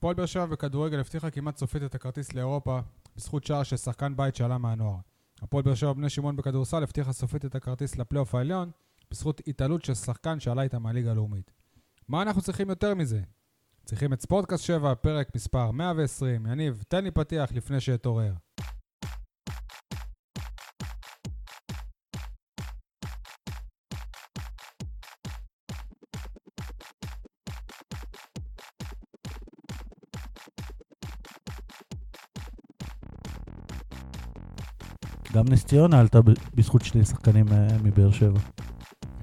הפועל באר שבע בכדורגל הבטיחה כמעט סופית את הכרטיס לאירופה בזכות שער של שחקן בית שעלה מהנוער. הפועל באר שבע בני שמעון בכדורסל הבטיחה סופית את הכרטיס לפלייאוף העליון בזכות התעלות של שחקן שעלה איתה מהליגה הלאומית. מה אנחנו צריכים יותר מזה? צריכים את ספורטקאסט 7, פרק מספר 120. יניב, תן לי פתיח לפני שאתעורר. גם נס ציונה עלתה בזכות שני שחקנים אה, מבאר שבע.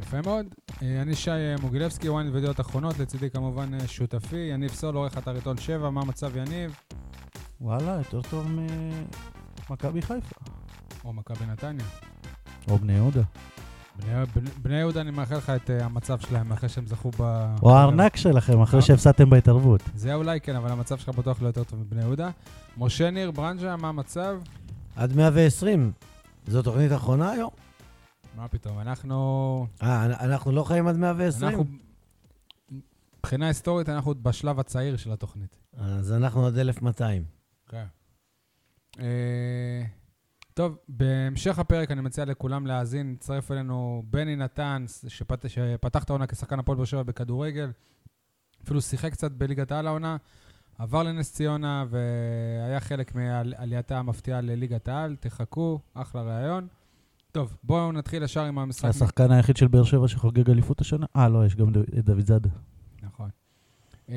יפה מאוד. אה, אני שי אה, מוגילבסקי, ynet וידיעות אחרונות, לצידי כמובן אה, שותפי, יניב סול, עורך אתר עיתון 7, מה המצב יניב? וואלה, יותר טוב ממכבי חיפה. או מכבי נתניה. או בני יהודה. בני, בני, בני יהודה, אני מאחל לך את uh, המצב שלהם אחרי שהם זכו ב... או הארנק שלכם, אחרי אה? שהפסדתם בהתערבות. זה אולי כן, אבל המצב שלך בטוח לא יותר טוב מבני יהודה. משה ניר ברנז'ה, מה המצב? עד 120. זו תוכנית אחרונה היום? מה פתאום, אנחנו... אה, אנחנו לא חיים עד 120? אנחנו... מבחינה היסטורית, אנחנו עוד בשלב הצעיר של התוכנית. אז אנחנו עד 1200. כן. אה, טוב, בהמשך הפרק אני מציע לכולם להאזין, הצטרף אלינו בני נתן, שפת, שפתח את העונה כשחקן הפועל באר שבע בכדורגל, אפילו שיחק קצת בליגת העל העונה, עבר לנס ציונה והיה חלק מעלייתה המפתיעה לליגת העל, תחכו, אחלה ראיון. טוב, בואו נתחיל ישר עם המשחק. השחקן היחיד של באר שבע שחוגג אליפות השנה? אה, לא, יש גם את דוד זאדה. נכון. אה,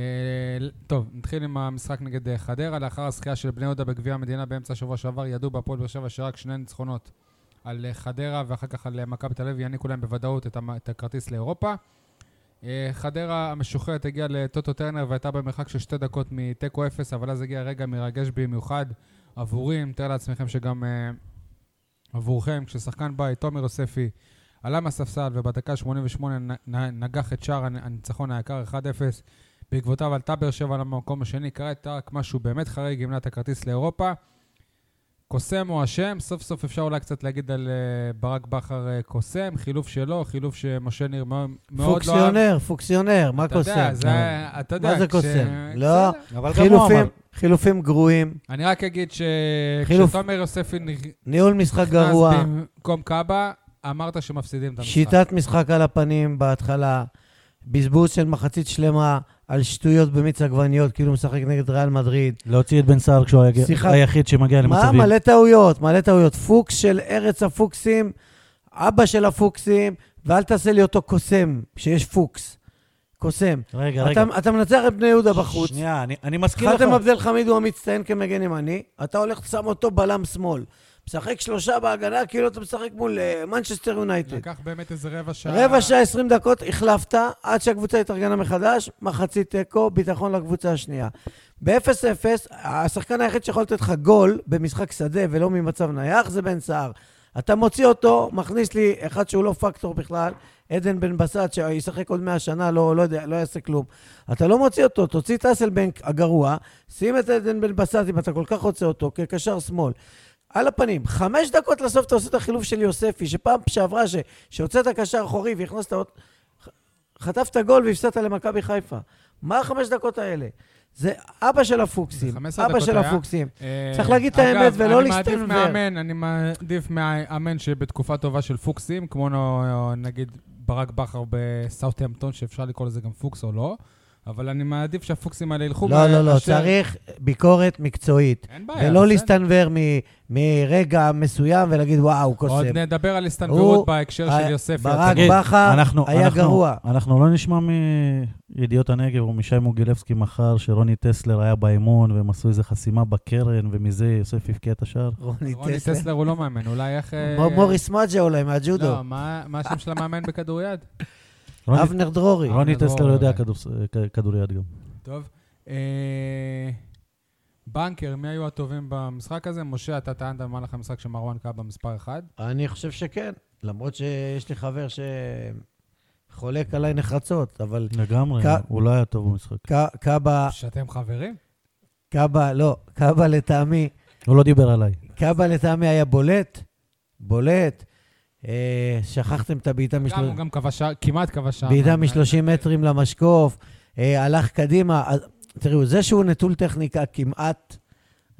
טוב, נתחיל עם המשחק נגד חדרה. לאחר הזכייה של בני יהודה בגביע המדינה באמצע השבוע שעבר, ידעו בהפועל באר שבע שרק שני ניצחונות על חדרה ואחר כך על מכבי תל אביב יעניקו להם בוודאות את הכרטיס לאירופה. אה, חדרה המשוחררת הגיעה לטוטו טרנר והייתה במרחק של שתי דקות מתיקו אפס, אבל אז הגיע רגע מרגש במיוחד עבורי. מתאר לעצמכם שגם אה, עבורכם, כששחקן בית, תומר יוספי, עלה מהספסל ובדקה 88 נ- נ- נגח את שער הנ- הניצחון היקר 1-0. בעקבותיו עלתה באר שבע למקום השני, קרה את רק משהו באמת חריג, את הכרטיס לאירופה. קוסם הוא אשם, סוף סוף אפשר אולי קצת להגיד על uh, ברק בכר uh, קוסם, חילוף שלו, חילוף שמשה ניר מאוד לא אהב. פוקסיונר, פוקסיונר, מה אתה יודע, קוסם? זה, אתה יודע, מה זה קוסם? לא, בסדר. אבל חילופים, חילופים גרועים, אני רק אגיד. שכשתומר יוספי נכנס ניהול משחק גרוע, במקום קאבה, אמרת שמפסידים את המשחק. שיטת משחק על הפנים בהתחלה, בזבוז של מחצית שלמה על שטויות במיץ עגבניות, כאילו משחק נגד ריאל מדריד. להוציא את בן סער כשהוא שיחה- היחיד שמגיע מה? למצבים. מלא טעויות, מלא טעויות. פוקס של ארץ הפוקסים, אבא של הפוקסים, ואל תעשה לי אותו קוסם, שיש פוקס. קוסם. רגע, רגע. אתה, אתה מנצח את בני יהודה בחוץ. שנייה, אני- אני מזכיר לך. חתם עבדל חמיד הוא המצטיין כמגן ימני, אתה הולך שם אותו בלם שמאל. משחק שלושה בהגנה, כאילו אתה משחק מול אה, מנצ'סטר יונייטד. לקח באמת איזה רבע שעה. רבע שעה, 20 דקות, החלפת, עד שהקבוצה התארגנה מחדש, מחצית תיקו, ביטחון לקבוצה השנייה. ב-0-0, השחקן היחיד שיכול לתת לך גול במשחק שדה ולא ממצב נייח זה בן סער. אתה מוציא אותו, מכניס לי אחד שהוא לא פקטור בכלל, עדן בן בסט, שישחק עוד 100 שנה, לא, לא יודע, לא יעשה כלום. אתה לא מוציא אותו, תוציא את אסלבנק הגרוע, שים את עדן בן בסט, אם אתה כל כך רוצה אותו, כקשר שמאל. על הפנים, חמש דקות לסוף אתה עושה את החילוף של יוספי, שפעם שעברה ש- שהוצאת קשר אחורי והכנסת עוד... חטפת גול והפסדת למכבי חיפה. מה החמש דקות האלה? זה אבא של הפוקסים, זה 15 אבא של היה. הפוקסים. אה, צריך להגיד את האמת ולא אני להסתנוור. מעדיף מאמן, אני מעדיף מאמן שבתקופה טובה של פוקסים, כמו נגיד ברק בכר בסאוטהמפטון, שאפשר לקרוא לזה גם פוקס או לא, אבל אני מעדיף שהפוקסים האלה ילכו. לא, לא, לא, מאשר- צריך ביקורת מקצועית. אין בעיה. ולא בסדר. להסתנוור מ- מרגע מסוים ולהגיד, וואו, עוד קוסם. נדבר על הסתנוורות הוא- בהקשר ה- של יוספי. ברק אתה- בכר אנחנו- היה אנחנו- גרוע. אנחנו לא נשמע מידיעות הנגב או משי מוגילבסקי מחר שרוני טסלר היה באימון והם עשו איזה חסימה בקרן ומזה יוסף הבקיע את השער. רוני רוני טסלר. טסלר הוא לא מאמן, אולי איך... אה, מו- מוריס מג'ה אולי, מהג'ודו. לא, מה מה השם של המאמן בכדוריד? אבנר דרורי. רוני טסלר יודע כ- כדוריד גם. טוב. אה, בנקר, מי היו הטובים במשחק הזה? משה, אתה טענת במהלך המשחק שמרואן קאבה מספר אחד. אני חושב שכן, למרות שיש לי חבר שחולק עליי נחרצות, אבל לגמרי, הוא לא היה טוב במשחק. קאבה, שאתם חברים? קאבה, לא, קאבה לטעמי, הוא לא דיבר עליי. קאבה לטעמי היה בולט, בולט. אה, שכחתם את הבעיטה גם, משלושים... הוא גם כבש שער, כמעט כבש שער. בעיטה מ-30 מטרים למשקוף, אה, הלך קדימה. תראו, זה שהוא נטול טכניקה כמעט,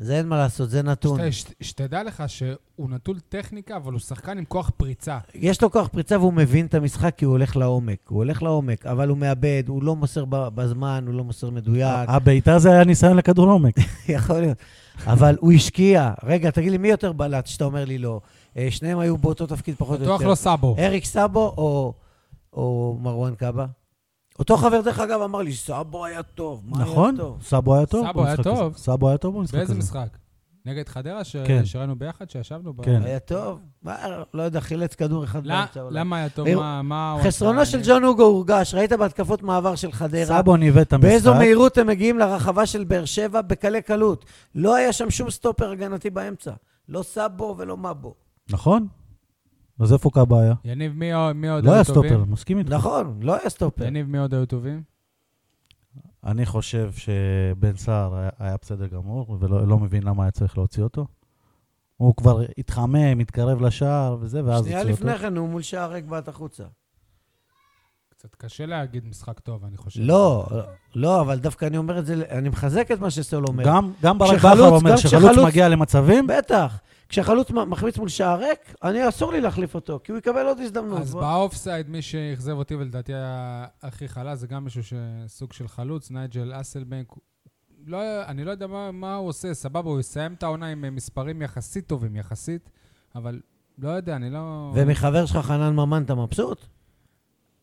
זה אין מה לעשות, זה נתון. שת- שת- שתדע לך שהוא נטול טכניקה, אבל הוא שחקן עם כוח פריצה. יש לו כוח פריצה והוא מבין את המשחק כי הוא הולך לעומק. הוא הולך לעומק, אבל הוא מאבד, הוא לא מוסר ב- בזמן, הוא לא מוסר מדויק. הבעיטה זה היה ניסיון לכדור עומק. יכול להיות. אבל הוא השקיע. רגע, תגיד לי, מי יותר בלט שאתה אומר לי לא? אה, שניהם היו באותו תפקיד פחות או בטוח יותר. לא סאבו. אריק סאבו או, או מרואן קאבה? אותו חבר, דרך אגב, אמר לי, סאבו היה טוב. מה היה נכון? טוב? סאבו היה טוב סאבו היה. טוב. סאבו היה טוב במשחק הזה. באיזה משחק? נגד חדרה, ש- כן. שראינו ביחד, שישבנו? ב- כן. היה טוב? מה, לא יודע, חילץ כדור אחד לא- באמצע. אולי. למה היה טוב? ראו, מה- חסרונו? של ג'ון הוגו הורגש, ראית בהתקפות מעבר של חדרה? סאבו ניווט את המשחק. באיזו מהירות הם מגיעים לרחבה של באר שבע בקלי קלות. לא היה שם שום סטופר הגנתי באמצע. לא סאבו ולא מבו. נכון. אז איפה היה? יניב, מי עוד- מי עוד לא היה היו טובים? סטופר, מסכים איתך. נכון, לא היה סטופר. יניב, מי עוד היו טובים? אני חושב שבן סער היה- היה בסדר גמור, ולא לא מבין למה היה צריך להוציא אותו. הוא כבר התחמם, התקרב לשער וזה, ואז שנייה הוציא אותו. לפני כן הוא מול שער ריק בעט החוצה. קצת קשה להגיד משחק טוב, אני חושב. לא, לא, אבל דווקא אני אומר את זה, אני מחזק את מה שסול אומר. גם, גם ברק בכר אומר שחלוץ מגיע למצבים, בטח. כשחלוץ מ- מחמיץ מול שער ריק, אני אסור לי להחליף אותו, כי הוא יקבל עוד הזדמנות. אז. באופסייד, מי שאכזב אותי ולדעתי היה הכי חלש, זה גם מישהו שסוג של חלוץ, נייג'ל אסלבנק. לא, אני לא יודע מה, מה הוא עושה, סבבה, הוא יסיים את העונה עם אה, מספרים יחסית טובים, יחסית, אבל לא יודע, אני לא... ומחבר שלך חנן ממן אתה מבסוט?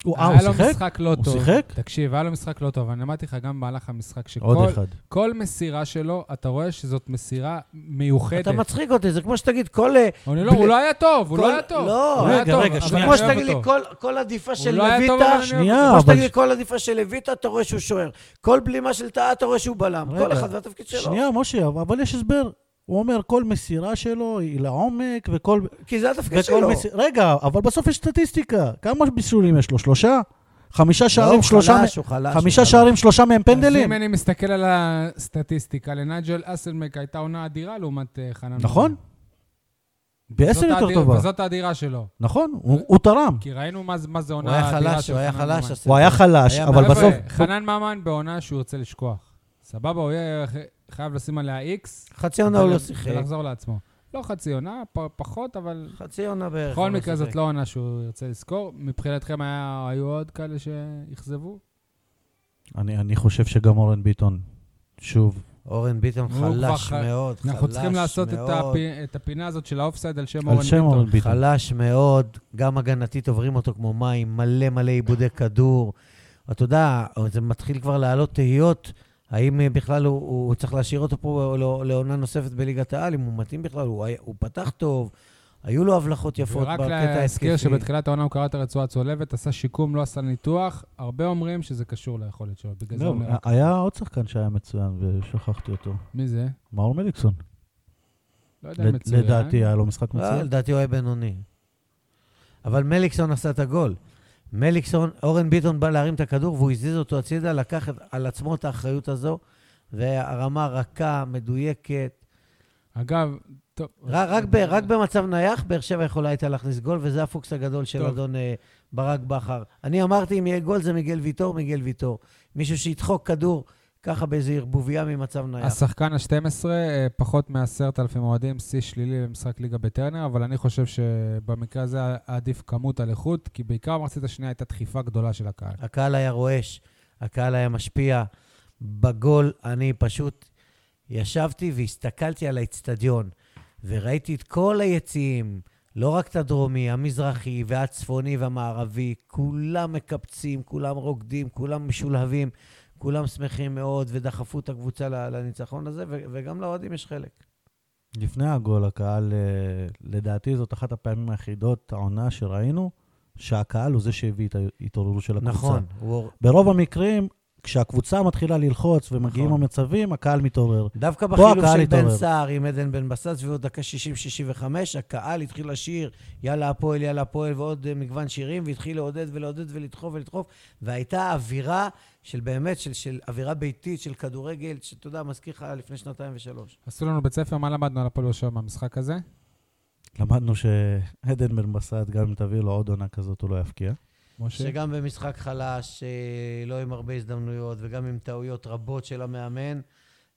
הוא, אה, היה הוא לו שיחק? משחק לא הוא טוב. שיחק? תקשיב, היה לו משחק לא טוב. אני אמרתי לך גם במהלך המשחק שכל מסירה שלו, אתה רואה שזאת מסירה מיוחדת. אתה מצחיק אותי, זה כמו שתגיד, כל... אה, אני לא, הוא לא היה טוב, הוא לא היה טוב. לא, הוא לא היה רגע, רגע, שנייה, כמו שתגיד לי. כל, עדיפה של הוא היה לויטה, שנייה. כמו שתגיד לי, כל עדיפה של לויטה, אתה רואה שהוא שוער. כל בלימה של טאה, אתה רואה שהוא בלם. כל אחד והתפקיד שלו. שנייה, משה, אבל יש הסבר. הוא אומר, כל מסירה שלו היא לעומק, וכל... כי זה התפקיד שלו. מסיר... רגע, אבל בסוף יש סטטיסטיקה. כמה בישולים יש לו? שלושה? חמישה לא, שערים, הוא שלושה... חלש, הוא חלש. חמישה חלש. שערים, שלושה מהם אז פנדלים. אם אני מסתכל על הסטטיסטיקה, לנייג'ל אסלמק הייתה עונה אדירה לעומת אה, חנן. נכון? בעשר יותר טובה. וזאת האדירה שלו. נכון, הוא הוא תרם. כי ראינו מה זה- מה זה הוא עונה היה אדירה חלש, הוא היה חלש. הוא היה חלש, אבל בסוף... חנן ממן בעונה שהוא ירצה לשכוח. סבבה, הוא יהיה חייב לשים עליה איקס. חצי עונה הוא לא שיחק. ולחזור לעצמו. לא חצי עונה, פחות, אבל חצי עונה בערך. בכל לא מקרה זאת. לא עונה שהוא ירצה לזכור. מבחינתכם היה- היו עוד כאלה שאכזבו? אני אני חושב שגם אורן ביטון, שוב, אורן ביטון כבר חלש מאוד, חלש אנחנו צריכים לעשות את מאוד. הפי- את הפינה הזאת של האופסייד על שם על אורן שם אורן ביטון. ביטון. חלש מאוד, גם הגנתית עוברים אותו כמו מים, מלא מלא עיבודי כדור. אתה יודע, זה מתחיל כבר לעלות תהיות, האם אה, בכלל הוא, הוא צריך להשאיר אותו פה לא- לעונה נוספת בליגת העל, אם הוא מתאים בכלל, הוא, הוא פתח טוב, היו לו הבלחות יפות ורק בקטע להזכיר ההתקפי. שבתחילת העונה הוא קרא את הרצועה צולבת, עשה שיקום, לא עשה ניתוח. הרבה אומרים שזה קשור ליכולת שלו, בגלל זה לא, הוא נראה ככה. היה עוד שחקן שהיה מצוין ושכחתי אותו. מי זה? מאור מליקסון. לא יודע אם מצוין. לדעתי היה לו משחק אה, מצוין. לדעתי הוא היה בינוני. אבל מליקסון עשה את הגול. מליקסון, אורן ביטון בא להרים את הכדור והוא הזיז אותו הצידה, לקח על עצמו את האחריות הזו, והרמה רכה, מדויקת. אגב, טוב. רק, רק, ב, רק במצב נייח, באר שבע יכולה הייתה להכניס גול, וזה הפוקס הגדול של טוב. אדון אה, ברק בכר. אני אמרתי, אם יהיה גול זה מיגל ויטור, מיגל ויטור. מישהו שידחוק כדור ככה באיזו ערבוביה ממצב נייח. השחקן ה-12, אה, פחות מ-10,000 אוהדים, שיא שלילי במשחק ליגה בטרנר, אבל אני חושב שבמקרה הזה עדיף כמות על איכות, כי בעיקר במחצית השנייה הייתה דחיפה גדולה של הקהל. הקהל היה רועש, הקהל היה משפיע. בגול אני פשוט ישבתי והסתכלתי על האצטדיון, וראיתי את כל היציעים, לא רק את הדרומי, המזרחי והצפוני והמערבי, כולם מקפצים, כולם רוקדים, כולם משולהבים, כולם שמחים מאוד, ודחפו את הקבוצה לניצחון הזה, וגם לאוהדים יש חלק. לפני הגול, הקהל, אה, לדעתי זאת אחת הפעמים היחידות, העונה שראינו, שהקהל הוא זה שהביא את ההתעוררות של הקבוצה. נכון. ברוב המקרים, כשהקבוצה מתחילה ללחוץ ומגיעים נכון. המצבים, הקהל מתעורר. דווקא בחילוף של בן. סער עם עדן בן בסט, סביבות דקה 60-65, הקהל התחיל לשיר, יאללה הפועל, יאללה הפועל, ועוד אה, מגוון שירים, והתחיל לעודד ולעודד ולדחוף ולדחוף, והייתה אווירה של באמת, של, של אווירה ביתית, של כדורגל, שאתה יודע, מזכיר לך לפני שנתיים ושלוש. עשו לנו בית ספר, מה למדנו על הפועל באר שבע מהמשחק הזה? למדנו שעדן בן בסט, גם אם תביא לו עוד עונה כזאת, הוא לא יפקיע. משה? שגם במשחק חלש, אה, לא עם הרבה הזדמנויות, וגם עם טעויות רבות של המאמן,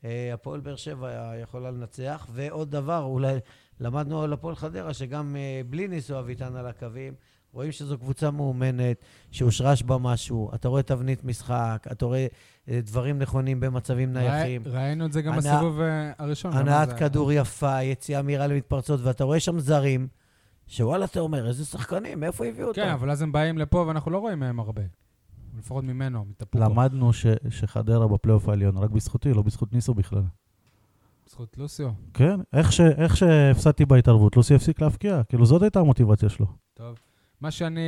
אה, הפועל באר שבע יכולה לנצח. ועוד דבר, אולי למדנו על הפועל חדרה, שגם אה, בלי ניסו אביטן על הקווים, רואים שזו קבוצה מאומנת, שהושרש בה משהו, אתה רואה תבנית משחק, אתה רואה אה, דברים נכונים במצבים נייחים. ראי- ראינו את זה גם בסיבוב הראשון. הנעת זה- כדור יפה, יציאה מהירה למתפרצות, ואתה רואה שם זרים, שוואלה, אתה אומר, איזה שחקנים, מאיפה הביאו אותם? כן, אבל אז הם באים לפה ואנחנו לא רואים מהם הרבה. לפחות ממנו, מטפוקו. למדנו ש- שחדרה בפלייאוף העליון, רק בזכותי, לא בזכות ניסו בכלל. בזכות לוסיו. כן, איך, ש, איך שהפסדתי בהתערבות, לוסי הפסיק להבקיע. כאילו, זאת הייתה המוטיבציה שלו. טוב. מה שאני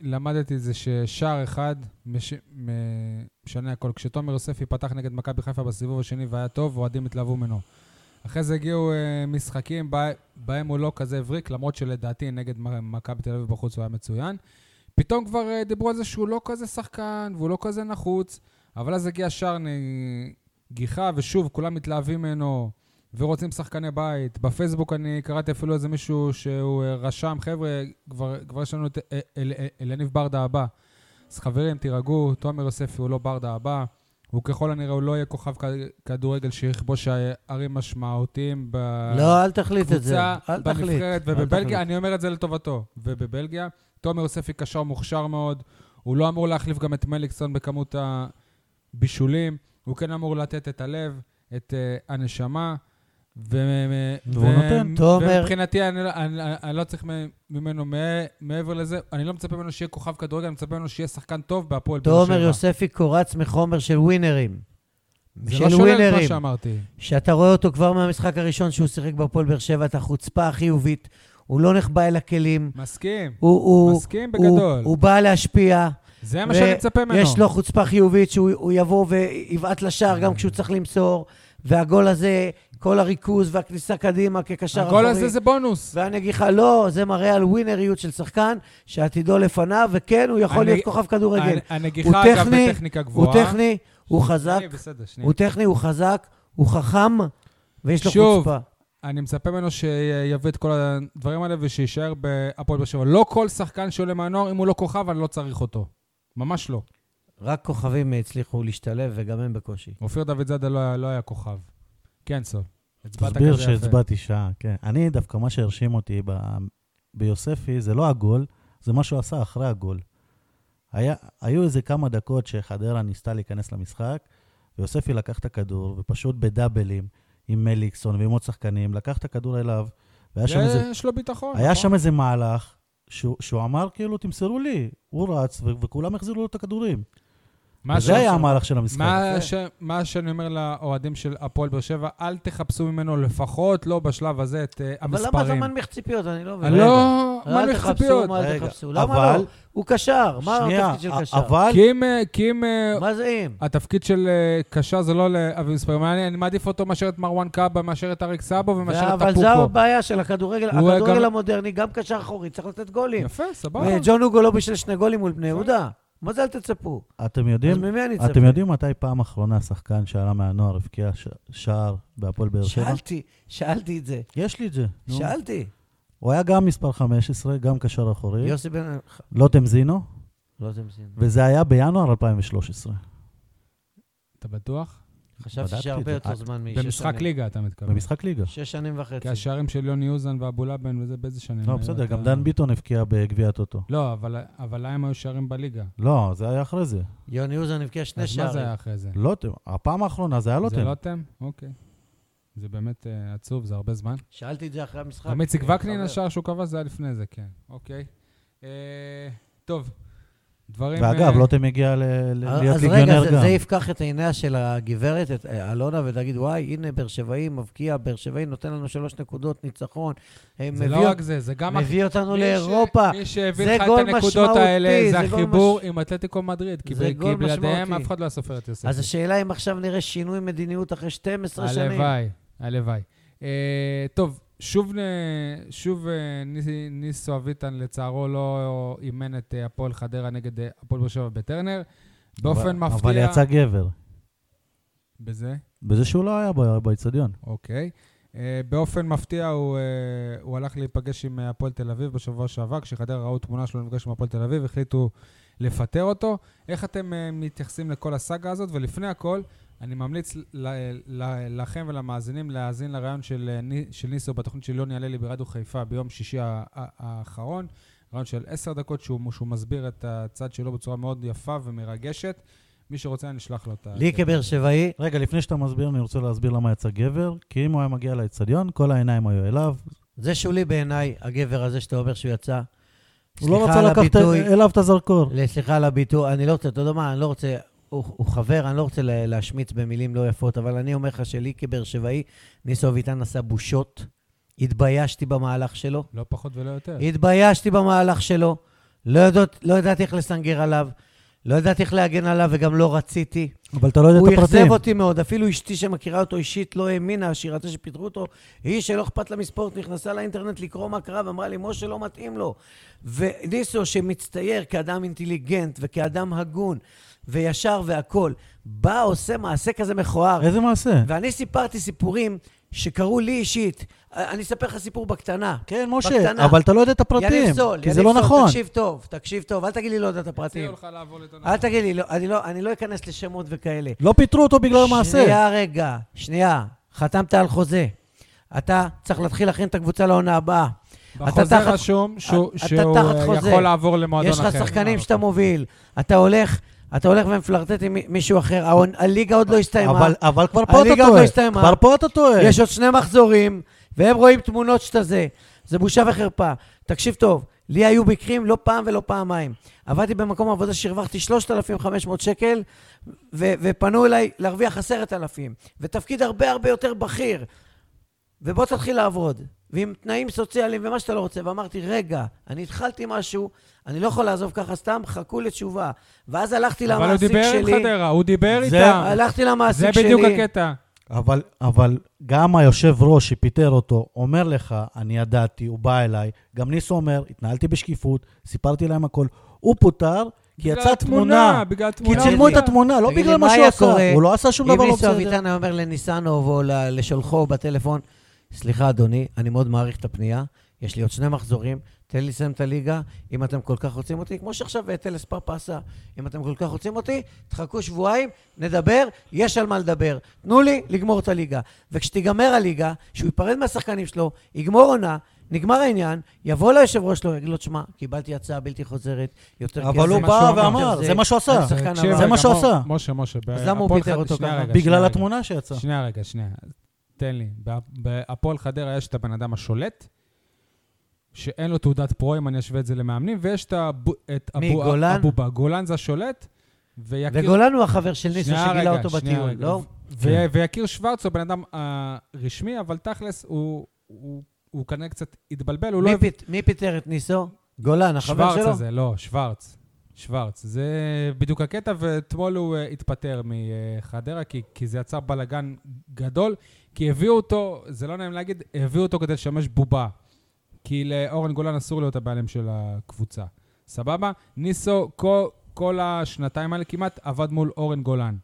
למדתי זה ששער אחד מש... משנה הכל. כשתומר יוספי פתח נגד מכבי חיפה בסיבוב השני והיה טוב, אוהדים התלהבו ממנו. אחרי זה הגיעו אה, משחקים בה... בהם הוא לא כזה הבריק, למרות שלדעתי נגד מכבי תל אביב בחוץ הוא היה מצוין. פתאום כבר אה, דיברו על זה שהוא לא כזה שחקן והוא לא כזה נחוץ, אבל אז הגיע שער נגיחה, ושוב, כולם מתלהבים ממנו. ורוצים שחקני בית. בפייסבוק אני קראתי אפילו איזה מישהו שהוא אה, רשם, חבר'ה, כבר, כבר יש לנו את אה, אל- אל- אלניב ברדה הבא. אז חברים, תירגעו, תומר יוספי הוא לא ברדה הבא. הוא ככל הנראה, הוא לא יהיה כוכב כדורגל שיכבוש ערים משמעותיים לא, אל תחליט את זה. בקבוצה, אל תחליט. בנבחרת אל ובבלגיה, תחליט. אני אומר את זה לטובתו. ובבלגיה, תומר יוספי קשר מוכשר מאוד, הוא לא אמור להחליף גם את מליקסון בכמות הבישולים, הוא כן אמור לתת את הלב, את uh, הנשמה. ו- והוא נותן. תומר- ומבחינתי, אני, לא- לא צריך ממנו מע- מעבר לזה, אני לא מצפה ממנו שיהיה כוכב כדורגל, אני מצפה ממנו שיהיה שחקן טוב בהפועל באר שבע. תומר יוספי קורץ מחומר של ווינרים. זה לא שולל את מה. שאמרתי. שאתה רואה אותו כבר מהמשחק הראשון שהוא שיחק בהפועל באר שבע, את החוצפה החיובית, הוא לא נחבא אל הכלים, מסכים, הוא, הוא, מסכים הוא, בגדול. הוא בא להשפיע, זה מה שאני מצפה ממנו. יש לו חוצפה חיובית שהוא הוא יבוא ויבעט לשער גם כשהוא צריך למסור, והגול הזה, כל הריכוז והכניסה קדימה כקשר אחורי. הגול הזה זה בונוס. והנגיחה לא, זה מראה על ווינריות של שחקן שעתידו לפניו, וכן, הוא יכול הנג- להיות כוכב כדורגל. הנ- הוא הנגיחה, אגב, טכני, בטכניקה הוא גבוהה. טכני, הוא חזק, בסדר. הוא טכני, הוא חזק, הוא חכם, ויש לו שוב, חוצפה. אני מצפה ממנו שיביא את כל הדברים האלה ושיישאר בהפועל באר שבע. לא כל שחקן שעולה מהנוער, אם הוא לא כוכב, אני לא צריך אותו. ממש לא. רק כוכבים הצליחו להשתלב, וגם הם בקושי. אופיר דוד זאדה לא לא היה כוכב. כן, סול. תסביר. שהצבעתי שעה, כן. אני, דווקא מה שהרשים אותי ב- ביוספי, זה לא הגול, זה מה שהוא עשה אחרי הגול. היה, היו איזה כמה דקות שחדרה ניסתה להיכנס למשחק, ויוספי לקח את הכדור, ופשוט בדאבלים, עם מליקסון ועם עוד שחקנים, לקח את הכדור אליו, והיה שם איזה, יש לו ביטחון. היה נכון? שם איזה מהלך, שהוא, שהוא אמר כאילו, תמסרו לי. הוא רץ, ו- וכולם החזירו לו את הכדורים. מה וזה היה המהלך של המשחק. מה. ש... מה שאני אומר לאוהדים של הפועל באר שבע, אל תחפשו ממנו לפחות, לא בשלב הזה, את uh, אבל המספרים. למה אתה מנמיך ציפיות? אני לא מבין. לא אל תחפשו, ציפיות. מה אל רגע, תחפשו? למה אבל- לא? הוא קשר, מה התפקיד של קשר? אבל... כי אם, אה, כי אם אה, מה זה אם? התפקיד של אה, קשר זה לא להביא מספרים, אני, אני מעדיף אותו מאשר את מרואן קאבה, מאשר את אריק סאבו ומאשר את אבל זו. הבעיה של הכדורגל, הכדורגל גם- המודרני, גם קשר אחורי, צריך לתת גולים. יפה, סבבה. וג'ון הוגו לא בשביל שני גולים מול בני יהודה. מה זה אל תצפו? אתם אז יודעים, ממי אני אצפה? אתם יודעים מתי פעם אחרונה שחקן שעלה מהנוער הבקיע ש- שער בהפועל באר שבע? שאלתי, שאלתי את זה. יש לי את זה. נו. שאלתי. הוא היה גם מספר 15, גם קשר אחורי, יוסי בן... לוטם זינו, לא תמסין. וזה היה בינואר 2013. אתה בטוח? חשבתי שהרבה. יותר זמן משש במשחק שנים. ליגה אתה מתכוון. במשחק ליגה. שש שנים וחצי. כי השערים של יוני אוזן ואבו לבן וזה באיזה שנים? לא, בסדר, גם דן ביטון הבקיע בגביע הטוטו. לא, אבל- אבל להם היו שערים בליגה. לא, זה היה אחרי זה. יוני אוזן הבקיע שני אז מה זה שערים. היה אחרי זה? לוטם, הפעם האחרונה זה היה זה לוטם. לוטם? אוקיי. זה באמת אה, עצוב, זה הרבה זמן. שאלתי את זה אחרי המשחק. גם איציק אה, וקנין. השער שהוא כבש, זה היה לפני זה, כן. אוקיי. אה, טוב, דברים... ואגב, אה, לוטם הגיע ל- ל- להיות אז רגע, ליגיונר זה- גם. יפקח את עיניה של הגברת, את אה, אלונה, ותגיד, וואי, הנה, באר שבעי מבקיע, באר שבעי נותן לנו שלוש נקודות ניצחון. אה, זה מביא לא רק זה, זה גם... מביא אותנו מי ש- לאירופה. מי שהביא זה לך את הנקודות האלה, זה החיבור מש- עם אתלטיקו מדריד. כי ב- בלעדיהם. אף אחד לא היה סופר את יוסף. אז השאלה אם עכשיו נראה שינוי מדיניות אחרי 12 שנים. הלוואי, הלוואי. אה, טוב, שוב, שוב אה, ניס- ניסו אביטן, לצערו, לא אימן את אה, הפועל חדרה נגד אה, הפועל באר שבע בטרנר. באופן אבל- מפתיע... אבל יצא גבר. בזה? בזה שהוא לא היה באיצטדיון. אוקיי. אה, באופן מפתיע הוא, אה, הוא הלך להיפגש עם הפועל תל אביב בשבוע שעבר, כשחדרה ראו תמונה שלו נפגש עם הפועל תל אביב, החליטו לפטר אותו. איך אתם אה, מתייחסים לכל הסאגה הזאת? ולפני הכל, אני ממליץ ל- ל- לכם ולמאזינים להאזין לרעיון של, אה, של ניסו בתוכנית של יוני הללי ברדיו חיפה ביום שישי האחרון. רעיון של עשר דקות שהוא, שהוא מסביר את הצד שלו בצורה מאוד יפה ומרגשת. מי שרוצה, אני אשלח לו את ה... לי כבאר שבעי, רגע, לפני שאתה מסביר, אני רוצה להסביר למה יצא גבר, כי אם הוא היה מגיע לאצטדיון, כל העיניים היו אליו. זה שולי בעיניי, הגבר הזה שאתה אומר שהוא יצא. הוא לא רצה לקחת אליו את הזרקור. סליחה על הביטוי, אני לא רוצה, אתה יודע מה, אני לא רוצה, הוא, הוא חבר, אני לא רוצה לה- להשמיץ במילים לא יפות, אבל אני אומר לך שלי כבאר שבעי, ניסו אביטן עשה בושות, התביישתי במהלך שלו, לא פחות ולא יותר. התביישתי במהלך שלו, לא, יודעת, לא ידעתי איך לסנגר עליו, לא ידעתי איך להגן עליו וגם לא רציתי. אבל אתה לא יודע הוא את הפרטים. אכזב אותי מאוד, אפילו אשתי שמכירה אותו אישית לא האמינה שהיא ראתה שפיטרו אותו. היא שלא אכפת לה מספורט, נכנסה לאינטרנט לקרוא מה קרה ואמרה לי, משה לא מתאים לו. וניסו, שמצטייר כאדם אינטליגנט וכאדם הגון וישר והכול, בא, עושה מעשה כזה מכוער. איזה מעשה? ואני סיפרתי סיפורים שקרו לי אישית. אני אספר לך סיפור בקטנה. כן, משה, בקטנה. אבל אתה לא יודע את הפרטים. יניב סול, כי זה לא סול, נכון. תקשיב טוב, תקשיב טוב, אל תגיד לי לא יודע את הפרטים. אל תגיד לי, לא, אני, לא, אני לא אכנס לשמות וכאלה. לא פיטרו אותו בגלל המעשה. שנייה רגע, שנייה. חתמת על חוזה. אתה צריך להתחיל להכין את הקבוצה לעונה הבאה. בחוזה תחת- רשום שהוא, אתה שהוא תחת אה, חוזה. יכול לעבור למועדון יש אחר. לך שחקנים אה, שאתה. מוביל. אתה הולך, אתה הולך ומפלרטט עם מי- מישהו אחר. הליגה עוד לא הסתיימה. אבל, אבל כבר פה אתה לא טועה. הסתיימה. כבר פה אתה טועה. יש עוד שני מחזורים, והם רואים תמונות שאתה זה. זה בושה וחרפה. תקשיב טוב, לי היו מקרים לא פעם ולא פעמיים. עבדתי במקום עבודה שהרווחתי 3,500 שקל, ו- ופנו אליי להרוויח 10,000, ותפקיד הרבה הרבה יותר בכיר. ובוא תתחיל לעבוד, ועם תנאים סוציאליים ומה שאתה לא רוצה. ואמרתי, רגע, אני התחלתי משהו, אני לא יכול לעזוב ככה סתם, חכו לתשובה. ואז הלכתי אבל הוא למעסיק דיבר שלי, עם חדרה, הוא דיבר זה- איתם. הלכתי זה למעסיק שלי. בדיוק הקטע. אבל, אבל גם היושב ראש שפיטר אותו אומר לך, אני ידעתי, הוא בא אליי, גם ניסו אומר, התנהלתי בשקיפות, סיפרתי להם הכל. הוא פוטר כי יצאה תמונה. בגלל כי תמונה. צילמו את התמונה, לא בגלל מה שהוא עשה. הוא לא עשה שום דבר אם לא ניסו בסדר. אביטן היה אומר לניסנוב או לשולחו בטלפון, סליחה, אדוני, אני מאוד מעריך את הפנייה, יש לי עוד שני מחזורים, תן לי לסיים את הליגה, אם אתם כל כך רוצים אותי, כמו שעכשיו טלס פאפה עשה, אם אתם כל כך רוצים אותי, תחכו שבועיים, נדבר, יש על מה לדבר. תנו לי לגמור את הליגה. וכשתיגמר הליגה, שהוא ייפרד מהשחקנים שלו, יגמור עונה, נגמר העניין, יבוא ליושב ראש שלו, יגיד לו, תשמע, קיבלתי הצעה בלתי חוזרת, יותר כסף. אבל הוא בא. ואמר, זה מה שהוא עשה. זה מה שהוא עשה. משה, משה. אז למה הוא פיטר אותו ככה? בגלל. התמונה שיצאה. שנייה רגע, שנייה. תן לי. בה- בהפועל חדרה יש את הבן אדם השולט, שאין לו תעודת פרו, אם אני אשווה את זה למאמנים, ויש את, אבו, את מי, אבו, גולן? אבובה. גולן זה השולט, ויכיר... וגולן הוא החבר של ניסו שגילה רגע, אותו בטיול. לא? ו- ויקיר שוורץ הוא בן אדם אה, רשמי, אבל תכלס הוא, הוא, הוא כנראה קצת התבלבל, הוא לא... מי, הבין- פיט, מי פיטר את ניסו? גולן, החבר שוורץ שלו? הזה, לא, שוורץ. שוורץ. זה בדיוק הקטע, ואתמול הוא uh, התפטר מחדרה, כי, כי זה יצר בלאגן גדול, כי הביאו אותו, זה לא נעים להגיד, הביאו אותו כדי לשמש בובה. כי לאורן גולן אסור להיות הבעלים של הקבוצה. סבבה? ניסו כל, כל השנתיים האלה כמעט עבד מול אורן גולן.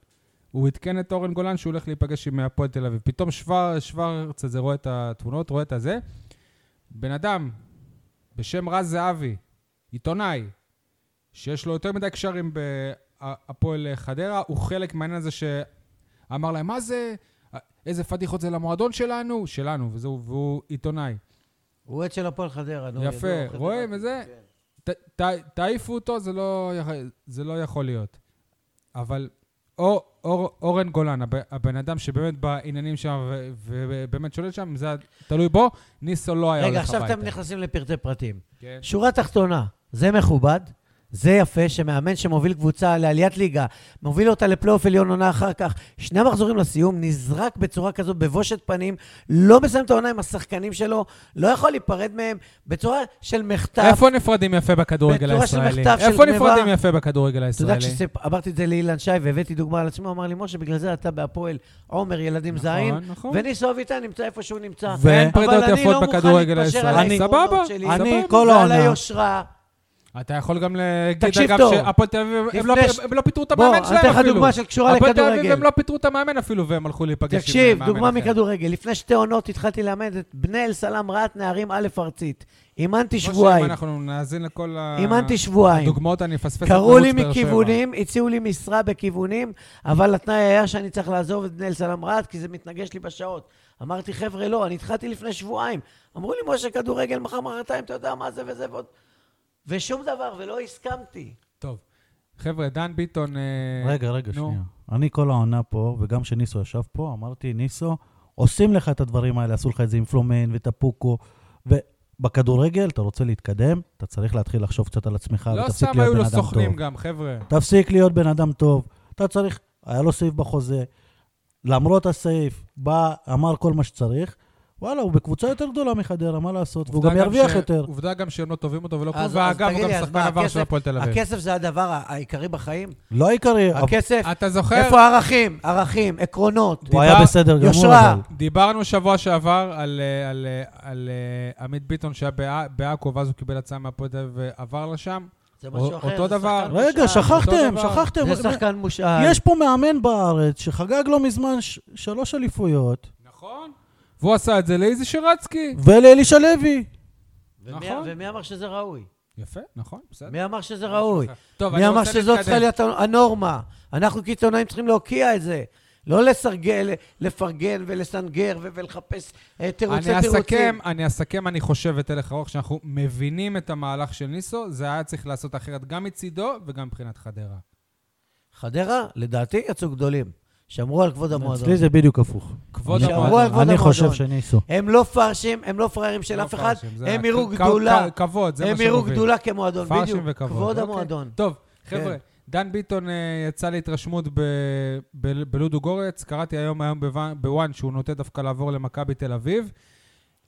הוא עדכן את אורן גולן שהוא הולך להיפגש עם הפועל תל אביב. פתאום שוור, שוורץ הזה רואה את התמונות, רואה את הזה. בן אדם בשם רז זהבי, עיתונאי, שיש לו יותר מדי קשרים בהפועל חדרה, הוא חלק מהעניין הזה שאמר להם, מה זה? איזה פדיחות זה למועדון שלנו? שלנו, וזהו, והוא עיתונאי. הוא עד של הפועל חדרה, נו. יפה. רואים וזה? ת- ת- תעיפו אותו, זה לא, זה לא יכול להיות. אבל אור, אור, אורן גולן, הב, הבן אדם שבאמת בעניינים שם ובאמת שולט שם, זה תלוי בו, ניסו לא היה רגע, הולך עכשיו הביתה. אתם נכנסים לפרטי פרטים. כן. שורה תחתונה, זה מכובד, זה יפה שמאמן שמוביל קבוצה לעליית ליגה, מוביל אותה לפלייאוף עליון עונה אחר כך, שני מחזורים לסיום, נזרק בצורה כזאת בבושת פנים, לא מסיים את העונה עם השחקנים שלו, לא יכול להיפרד מהם, בצורה של מחטף. איפה נפרדים יפה בכדורגל בצורה של הישראלי? מחטף של איפה. נפרדים יפה בכדורגל אתה יודע, הישראלי? כשאמרתי את זה לאילן שי והבאתי דוגמה על עצמו, אמר לי, משה, בגלל זה אתה בהפועל עומר ילדים זין, נכון, נכון. וניסו אביטן נמצא איפה שהוא נמצא. ו- אין פרידות יפות לא בכדורגל הישראלי. סבבה, שלי, אני סבבה. כל העונה. אתה יכול גם להגיד, תקשיב אגב. שהפועל תל אביב, הם לא- ש- הם לא פיטרו את בוא, המאמן אני שלהם אתן לך אפילו. דוגמה שקשורה הפועל תל אביב, לכדורגל. הם לא פיטרו את המאמן אפילו, והם הלכו להיפגש עם תקשיב, מאמן דוגמה אחר. מכדורגל. לפני שתי עונות התחלתי ללמד את בני אל-סלאם רהט נערים א' ארצית. אימנתי כמו שבועיים. שאם אנחנו נאזין לכל. הדוגמאות, אני אפספס את קראו לי באר שבע. מכיוונים, הציעו לי משרה בכיוונים, אבל התנאי היה שאני צריך לעזוב את בני אל-סלאם רהט, כי זה מתנגש לי בשעות. אמרתי, חבר'ה, לא, אני התחלתי לפני שבועיים. אמרו לי, משה, כדורגל מחר, מחרתיים, אתה יודע מה זה וזה ועוד. ושום דבר, ולא הסכמתי. טוב. חבר'ה, דן ביטון... אה, רגע, רגע, נו. שנייה. אני כל העונה פה, וגם כשניסו ישב פה, אמרתי, ניסו, עושים לך את הדברים האלה, עשו לך את זה עם פלומן וטפוקו, ובכדורגל, אתה רוצה להתקדם, אתה צריך להתחיל לחשוב קצת על עצמך, לא ותפסיק סתם להיות היו בן לו אדם טוב. סוכנים גם, חבר'ה. תפסיק להיות בן אדם טוב. אתה צריך, היה לו סעיף בחוזה, למרות הסעיף, בא, אמר כל מה שצריך, וואלה, הוא בקבוצה יותר גדולה מחדרה, מה לעשות? והוא גם ירוויח ש- יותר. עובדה גם שהם לא טובים אותו ולא כלום, אז- אז ואגב, הוא תגיד גם לי, אז שחקן מה, עבר של הכסף- הפועל תל אביב. הכסף זה הדבר העיקרי בחיים? לא העיקרי, הכסף, אתה זוכר? איפה הערכים? ערכים, עקרונות. הוא היה בסדר גמור, יושרה. דיברנו שבוע שעבר על, אה, על, אה, על אה, עמית ביטון שהיה בע- בעכו, ואז הוא קיבל הצעה מהפועל תל אביב ועבר לשם. זה משהו אחר. אותו זה דבר. שחקן רגע, מושאל. שכחתם. שכחתם. זה שחקן מושאל. יש פה מאמן בארץ שחגג לא מזמן ש- שלוש אליפויות, נכון. והוא עשה את זה לאיזי שרצקי. ולאלישע לוי. ומי- נכון. ומי אמר שזה ראוי? יפה, נכון, בסדר. מי אמר שזה ראוי? טוב, מי אני אמר שזאת צריכה. להיות הנורמה? אנחנו כעיתונאים צריכים להוקיע את זה. לא לסרגל, לפרגן ולסנגר ולחפש אה, תירוצי אני תירוצים. אסכם, אני אסכם, אני חושב, את הלך ארוך, שאנחנו מבינים את המהלך של ניסו, זה היה צריך לעשות אחרת גם מצידו וגם מבחינת חדרה. חדרה, לדעתי, יצאו גדולים. שמרו על כבוד המועדון. אצלי זה בדיוק הפוך. כבוד המועדון. אני חושב המועדון. שניסו. הם לא פרשים, הם לא פראיירים של לא אף אחד, פרשים, הם יראו גדולה. כבוד, זה מה הם יראו שמוביל. גדולה כמועדון, פרשים בדיוק. וכבוד. כבוד אוקיי. המועדון. טוב, כן. חבר'ה, דן ביטון אה, יצא להתרשמות בלודו גורץ, קראתי היום היום בוואן- בוואן שהוא נוטה דווקא לעבור למכבי תל אביב.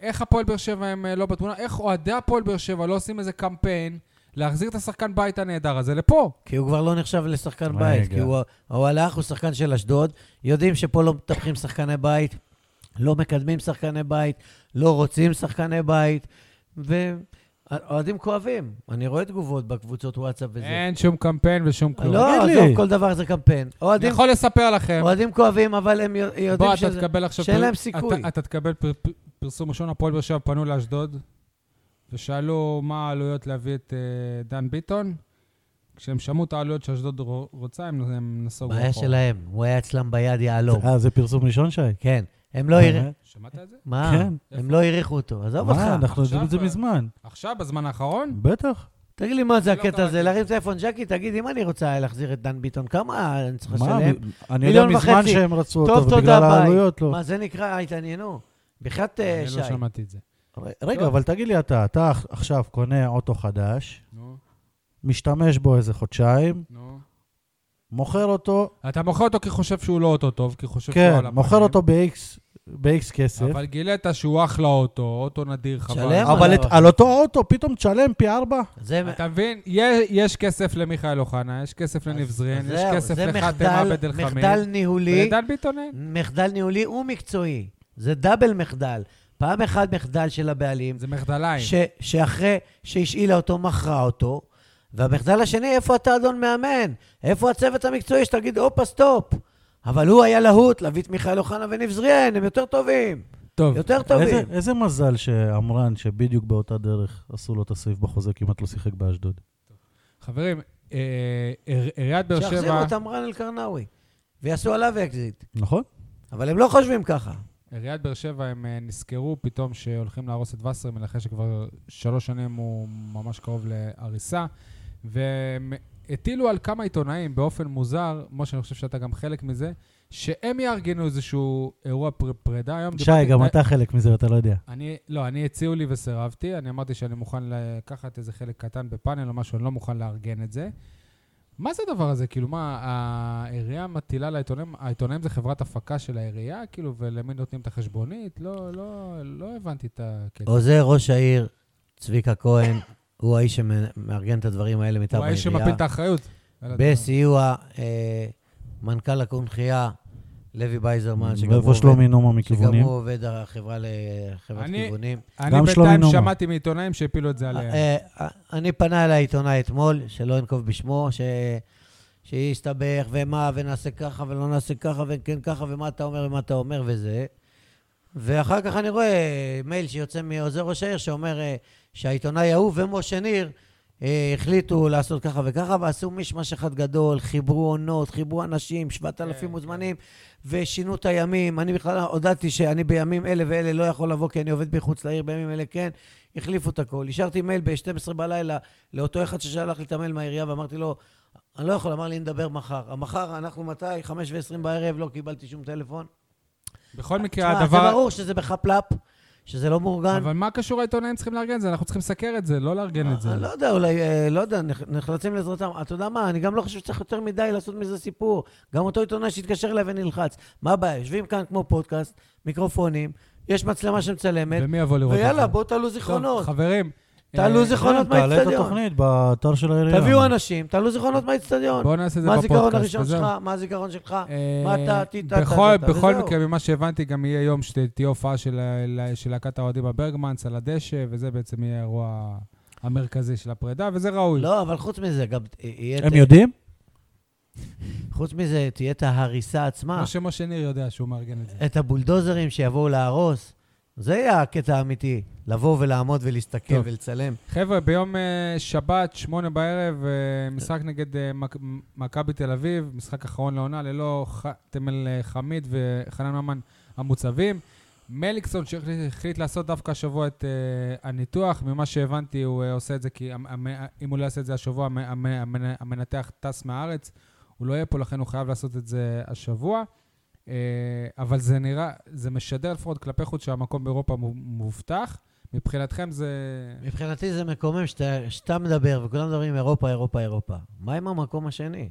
איך הפועל באר שבע הם אה, לא בתמונה? איך אוהדי הפועל באר שבע לא עושים איזה קמפיין להחזיר את השחקן בית הנהדר הזה לפה? כי הוא כבר לא נחשב לשחקן רגע. בית. כי הוא, הוא הלך, הוא שחקן של אשדוד. יודעים שפה לא מטפחים שחקני בית, לא מקדמים שחקני בית, לא רוצים שחקני בית, ואוהדים כואבים. אני רואה תגובות בקבוצות וואטסאפ וזה. אין שום קמפיין ושום כלום. לא, עזוב, לי. כל דבר זה קמפיין. אני אוהדים, יכול לספר לכם, אוהדים כואבים, אבל הם יודע- יודעים בוא, אתה שזה... תקבל עכשיו... שאין פר- להם סיכוי. אתה- אתה תקבל פר- פרסום ראשון, הפועל באר שבע פנו לאשדוד, ושאלו מה העלויות להביא את אה, דן ביטון. כשהם שמעו את העלויות שאשדוד רו- רוצה, הם הם נסוגו בעיה שלהם, הוא היה אצלם ביד יהלום. אה, זה פרסום ראשון, שי? כן, הם לא העריכו... באמת? שמעת את זה? מה? כן. הם לא העריכו אותו, עזוב אותך. מה, אנחנו יודעים את זה מזמן. עכשיו, בזמן האחרון? בטח. תגיד לי מה זה לא הקטע. הזה, להרים טלפון, ג'קי, תגיד, אם אני רוצה להחזיר את דן ביטון, כמה אני צריך מה, לשלם? אני יודע מזמן. שהם רצו טוב, אותו, ובגלל. העלויות לא. מה זה נקרא, התעניינו? בחייאת אה, אני. לא שמעתי את זה. רגע, טוב. אבל תגיד לי אתה, אתה עכשיו קונה אוטו חדש, נו, משתמש בו איזה חודשיים, נו. מוכר אותו, אתה מוכר אותו כי חושב שהוא לא אוטו טוב, כי חושב שהוא על כן, הפנים. מוכר אותו ב-X ב-X כסף, אבל גילית שהוא אחלה אוטו, אוטו נדיר, חבל. אבל. את- על אותו אוטו פתאום תשלם פי ארבע? זה אתה מבין? יש, יש כסף למיכאל אוחנה, יש כסף לניב זרין, יש כסף זה לחתם עבד אל חמיד. מחדל ניהולי, ולדן ביטון אין. מחדל ניהולי ומקצועי. זה double מחדל. פעם אחת מחדל של הבעלים, זה מחדליים. ש, שאחרי שהשאילה אותו, מכרה אותו, והמחדל השני, איפה אתה, אדון מאמן? איפה הצוות המקצועי שתגיד, הופה, stop? אבל הוא היה להוט להביא את מיכאל אוחנה וניב זריאן, הם יותר טובים. טוב, יותר איזה- טובים. איזה מזל שעמרן, שבדיוק באותה דרך עשו לו את הסעיף בחוזה, כמעט לא שיחק באשדוד. חברים, אה, עיר- עיריית באר שיחזירו שבע... את עמרן אל-קרנאווי, ויעשו עליו אקזיט. נכון? אבל הם לא חושבים ככה. עיריית באר שבע, הם אה, נזכרו פתאום שהולכים להרוס את וסרמן, אחרי שכבר שלוש שנים הוא ממש קרוב להריסה, והם הטילו על כמה עיתונאים באופן מוזר, משה, אני חושב שאתה גם חלק מזה, שהם יארגנו איזשהו אירוע פר, פרידה. היום שי, גם אתה חלק מזה, אתה לא יודע. אני, לא, אני הציעו לי וסירבתי, אני אמרתי שאני מוכן לקחת איזה חלק קטן בפאנל או משהו, אני לא מוכן לארגן את זה. מה זה הדבר הזה? כאילו, מה, העירייה מטילה לעיתונאים, העיתונאים זה חברת הפקה של העירייה, כאילו, ולמי נותנים את החשבונית? לא, לא, לא הבנתי את הקטע. עוזר ראש העיר, צביקה כהן, הוא האיש שמארגן את הדברים האלה מטעם הוא האיש שמפיל העירייה. את האחריות. בסיוע אה, מנכ"ל הקונכייה, לוי בייזרמן, שגם הוא ואיפה עובד- שלומי נומה שגם מכיוונים? הוא עובד החברה לחברת אני- כיוונים. אני בינתיים נומה. שמעתי מעיתונאים שהפילו את זה עליהם. אה, אה, אני פנה אליי עיתונאי אתמול, שלא אנקוב בשמו, ש... שיסתבך, ומה, ונעשה ככה, ולא נעשה ככה, וכן ככה, ומה אתה אומר, ומה אתה אומר, וזה. ואחר כך אני רואה מייל שיוצא מעוזר ראש העיר, שאומר אה, שהעיתונאי ההוא ומשה ניר אה, החליטו לעשות ככה וככה, ועשו מישמש אחד גדול, חיברו עונות, חיברו אנשים, 7,000 כן, מוזמנים, ושינו את הימים. אני בכלל הודעתי שאני בימים אלה ואלה לא יכול לבוא, כי אני עובד מחוץ לעיר, בימים אלה כן. החליפו את הכל. השארתי מייל ב-12 בלילה לאותו אחד ששלח לי את המייל מהעירייה, ואמרתי לו, אני לא יכול, אמר לי, נדבר מחר. המחר, אנחנו מתי? חמש ועשרים בערב, לא קיבלתי שום טלפון. בכל מקרה, תשמע, הדבר... זה ברור שזה בחפלאפ, שזה לא מאורגן. אבל מה קשור העיתונאים צריכים לארגן את זה? אנחנו צריכים לסקר את זה, לא לארגן את זה. אני לא יודע, אולי, אה, לא יודע, נח- נחלצים לעזרתם. אתה יודע מה, אני גם לא חושב שצריך יותר מדי לעשות מזה סיפור. גם אותו עיתונאי שהתקשר אליי ונלחץ. מה הבעיה? יושבים כאן כמו פודקאסט, מיקרופונים, יש מצלמה שמצלמת, ומי יבוא לראות ויאללה, את זה? בואו תעלו זיכרונות. חברים, תעלו אה, זיכרונות כן, תעלה את. התוכנית באתר של העירייה. תביאו אנשים, תעלו זיכרונות מהאצטדיון. בואו נעשה את זה מה בפודקאסט. הזיכרון הראשון. שלך? מה הזיכרון שלך? אה, מה אתה, טי, טה, טה, בכל-. מקרה, ממה שהבנתי, גם יהיה יום שתהיה הופעה של ה- של להקת האוהדים בברגמנס על הדשא, וזה בעצם יהיה האירוע המרכזי של הפרידה, וזה ראוי. לא, אבל חוץ מזה, גם יהיה... הם יודעים? חוץ מזה, תהיה את ההריסה עצמה. כמו שמשה ניר יודע שהוא מארגן את זה. את הבולדוזרים שיבואו להרוס. זה יהיה הקטע האמיתי, לבוא ולעמוד ולהסתכל טוב. ולצלם. חבר'ה, ביום אה, שבת, שמונה בערב, אה, משחק נגד אה, מכ- מכבי תל אביב, משחק אחרון לעונה, ללא ח- תמל חמיד וחנן ממן המוצבים. מליקסון שהחליט לעשות דווקא השבוע את uh, הניתוח, ממה שהבנתי הוא uh, עושה את זה כי המ- אם הוא לא יעשה את זה השבוע, המ- המ- המנ- המנתח טס מהארץ, הוא לא יהיה פה, לכן הוא חייב לעשות את זה השבוע. Uh, אבל זה נראה, זה משדר לפחות כלפי חוץ שהמקום באירופה מו- מובטח. מבחינתכם זה... מבחינתי זה מקומם שאתה, שאתה מדבר וכולם מדברים אירופה, אירופה, אירופה. מה עם המקום השני?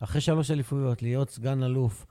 אחרי שלוש אליפויות, להיות סגן אלוף.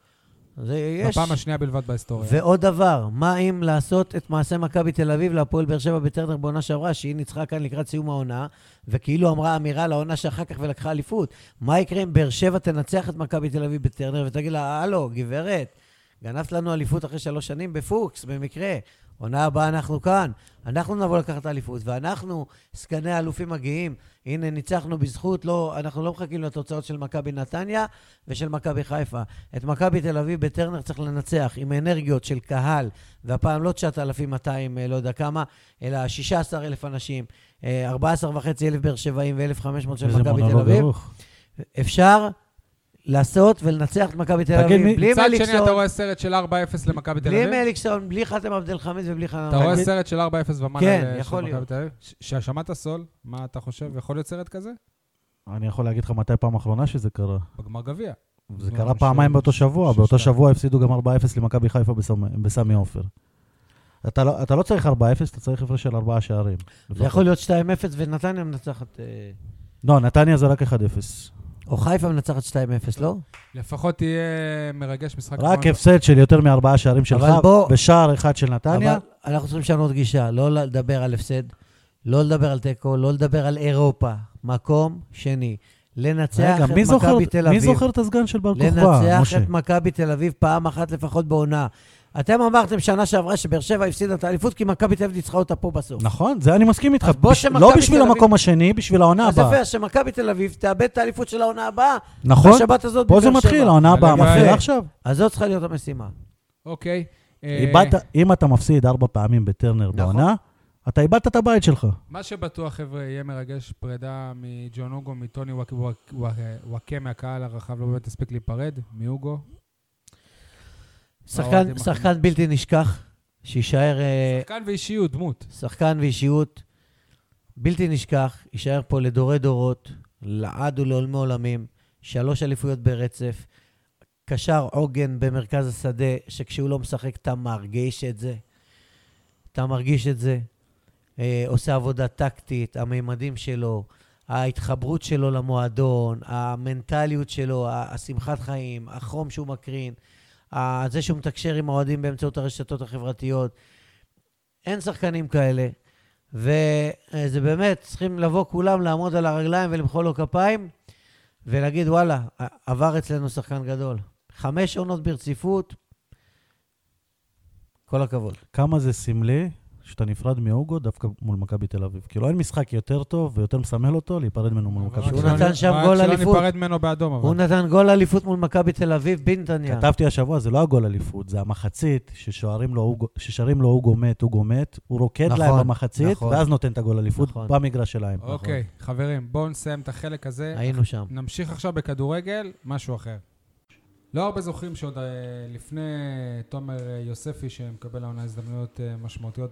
זה יש... בפעם השנייה בלבד בהיסטוריה. ועוד דבר, מה אם לעשות את מעשה מכבי תל אביב להפועל באר שבע בטרנר בעונה שעברה, שהיא ניצחה כאן לקראת סיום העונה, וכאילו אמרה אמירה לעונה שאחר כך ולקחה אליפות. מה יקרה אם באר שבע תנצח את מכבי תל אביב בטרנר ותגיד לה, הלו, גברת, גנבת לנו אליפות אחרי שלוש שנים בפוקס, במקרה. עונה הבאה אנחנו כאן. אנחנו נבוא לקחת אליפות, ואנחנו, סגני האלופים מגיעים. הנה, ניצחנו בזכות, לא, אנחנו לא מחכים לתוצאות של מכבי נתניה ושל מכבי חיפה. את מכבי תל אביב בטרנר צריך לנצח עם אנרגיות של קהל, והפעם לא 9,200, אה, לא יודע כמה, אלא 16,000 אנשים, אה, 14,500 באר שבעים ו-1,500 של מכבי תל אביב. אפשר לעשות ולנצח את מכבי תל אביב בלי מצד שני, מליקסון, אתה רואה סרט של 4-0 למכבי תל בלי אביב? מליקסון, בלי חתם עבד אל חמיד ובלי חנן אתה רואה. סרט של 4-0 ומעלה כן, יכול להיות. תל אביב? ששמעת סול? מה אתה חושב? יכול להיות סרט כזה? אני יכול להגיד לך מתי פעם אחרונה שזה קרה. בגמר גביע. זה לא, קרה ש- פעמיים באותו שבוע, באותו. שבוע הפסידו גם 4-0 למכבי חיפה בסמ- בסמי עופר. אתה לא- אתה לא צריך 4-0, אתה צריך הפרש של 4 שערים. זה. יכול להיות 2-0 ונתניה מנצחת, אה, לא, נתניה זה רק 1-0. או חיפה מנצחת 2-0, לא? לפחות תהיה מרגש משחק. רק. הפסד של יותר מארבעה שערים שלך, בוא- בשער אחד של נתניה. אבל אנחנו צריכים לשנות גישה, לא לדבר על הפסד, לא לדבר על תיקו, לא לדבר על אירופה. מקום שני. לנצח רגע, את מי מכבי תל מי אביב. זוכר את הסגן של בר כוכבא, לנצח משה? את מכבי תל אביב פעם אחת לפחות בעונה. אתם אמרתם שנה שעברה שבאר שבע הפסידה את האליפות כי מכבי תל אביב ניצחה אותה פה בסוף. נכון, זה אני מסכים איתך. אז בש- לא בשביל המקום השני, בשביל העונה אז הבאה. יפה, שמכבי תל אביב תאבד את האליפות של העונה הבאה. נכון? בשבת הזאת פה זה מתחיל. העונה הבאה. מתחילה עכשיו. אז זאת צריכה להיות המשימה. אוקיי. אה, איבדת- אם אתה מפסיד ארבע פעמים בטרנר נכון. בעונה, אתה איבדת את הבית שלך. מה שבטוח, חבר'ה, יהיה מרגש פרידה מג'ון אוגו, מטוני וואק- וואק- וואק- וואקה מהקהל הרחב, לא באמת הספיק להיפרד, מאוגו. שחקן, שחקן בלתי נשכח, שיישאר אה, שחקן ואישיות, דמות. שחקן ואישיות בלתי נשכח, יישאר פה לדורי דורות, לעד ולעולמי עולמים, שלוש אליפויות ברצף, קשר עוגן במרכז השדה, שכשהוא לא משחק אתה מרגיש את זה. אתה מרגיש את זה. אה, עושה עבודה טקטית, המימדים שלו, ההתחברות שלו למועדון, המנטליות שלו, השמחת חיים, החום שהוא מקרין, זה שהוא מתקשר עם האוהדים באמצעות הרשתות החברתיות. אין שחקנים כאלה. וזה באמת, צריכים לבוא כולם, לעמוד על הרגליים ולמחוא לו כפיים, ולהגיד, וואלה, עבר אצלנו שחקן גדול. חמש עונות ברציפות. כל הכבוד. כמה זה סמלי שאתה נפרד מאוגו דווקא מול מכבי תל אביב. כאילו, אין משחק יותר טוב ויותר מסמל אותו להיפרד ממנו מול מכבי רק תל אביב. שלא נתן שם רק גול שלא אליפות. ניפרד ממנו באדום, אבל. הוא נתן גול אליפות מול מכבי תל אביב, בנתניה. כתבתי השבוע, זה לא הגול אליפות, זה המחצית ששרים לו אוגו מת, אוגו מת, הוא רוקד נכון, להם במחצית, נכון. ואז נותן את הגול אליפות נכון. במגרש שלהם. אוקיי, חברים, בואו נסיים את החלק הזה. היינו שם. נמשיך עכשיו בכדורגל, משהו אחר. לא הרבה זוכרים שעוד אה, לפני תומר אה, יוספי, שמקבל העונה הזדמנויות אה, משמעותיות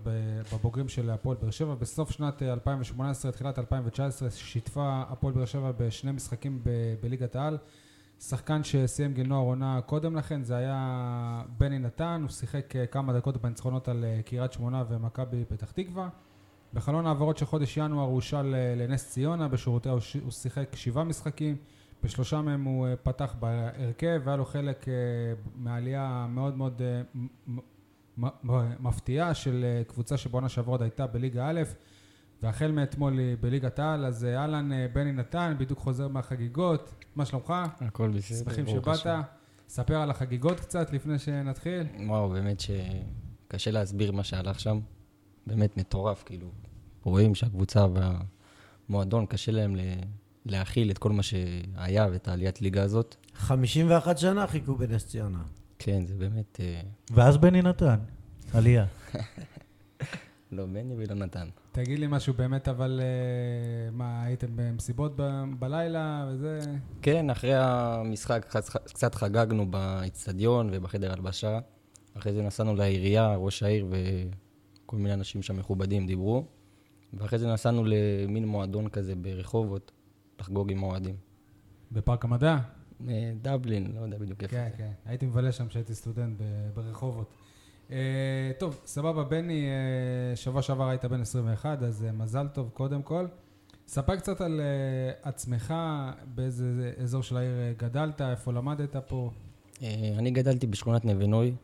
בבוגרים של הפועל באר שבע, בסוף שנת אה, 2018, תחילת 2019, שיתפה הפועל באר שבע בשני משחקים בליגת העל. שחקן שסיים גיל נוער עונה קודם לכן, זה היה בני נתן, הוא שיחק כמה דקות בניצחונות על קריית שמונה ומכבי פתח תקווה. בחלון העברות של חודש ינואר הוא הושאל אה, לנס ציונה, ש- הוא שיחק שבעה משחקים. בשלושה מהם הוא אה, פתח בהרכב, והיה לו חלק אה, מהעלייה המאוד מאוד אה, מ- מ- מ- מפתיעה של קבוצה שבעונה שעברה עוד הייתה בליגה א', והחל מאתמול היא בליגת העל, אז אה, אהלן אה, בני נתן, בדיוק חוזר מהחגיגות, מה שלומך? הכל בסדר. שמחים שבאת. ספר על החגיגות קצת לפני שנתחיל. וואו, באמת שקשה להסביר מה שהלך שם. באמת מטורף, כאילו. רואים שהקבוצה והמועדון, קשה להם ל- להכיל את כל מה שהיה ואת העליית ליגה הזאת. 51 שנה חיכו בנס ציונה. כן, זה באמת... אה, ואז בני נתן, עלייה. לא בני ולא נתן. תגיד לי משהו באמת, אבל אה, מה, הייתם במסיבות ב- בלילה וזה? כן, אחרי המשחק קצת- קצת חגגנו באיצטדיון ובחדר הלבשה. אחרי זה נסענו לעירייה, ראש העיר וכל מיני אנשים שם מכובדים דיברו. ואחרי זה נסענו למין מועדון כזה ברחובות, לחגוג עם האוהדים. בפארק המדע? אה, דבלין, לא יודע בדיוק איפה כן, זה. כן. הייתי מבלה שם כשהייתי סטודנט ברחובות. אה, טוב, סבבה, בני, אה, שבוע שעבר היית בן 21, אז מזל טוב קודם כל. ספר קצת על עצמך, באיזה אזור של העיר גדלת, איפה למדת פה. אני גדלתי בשכונת נווה נוי,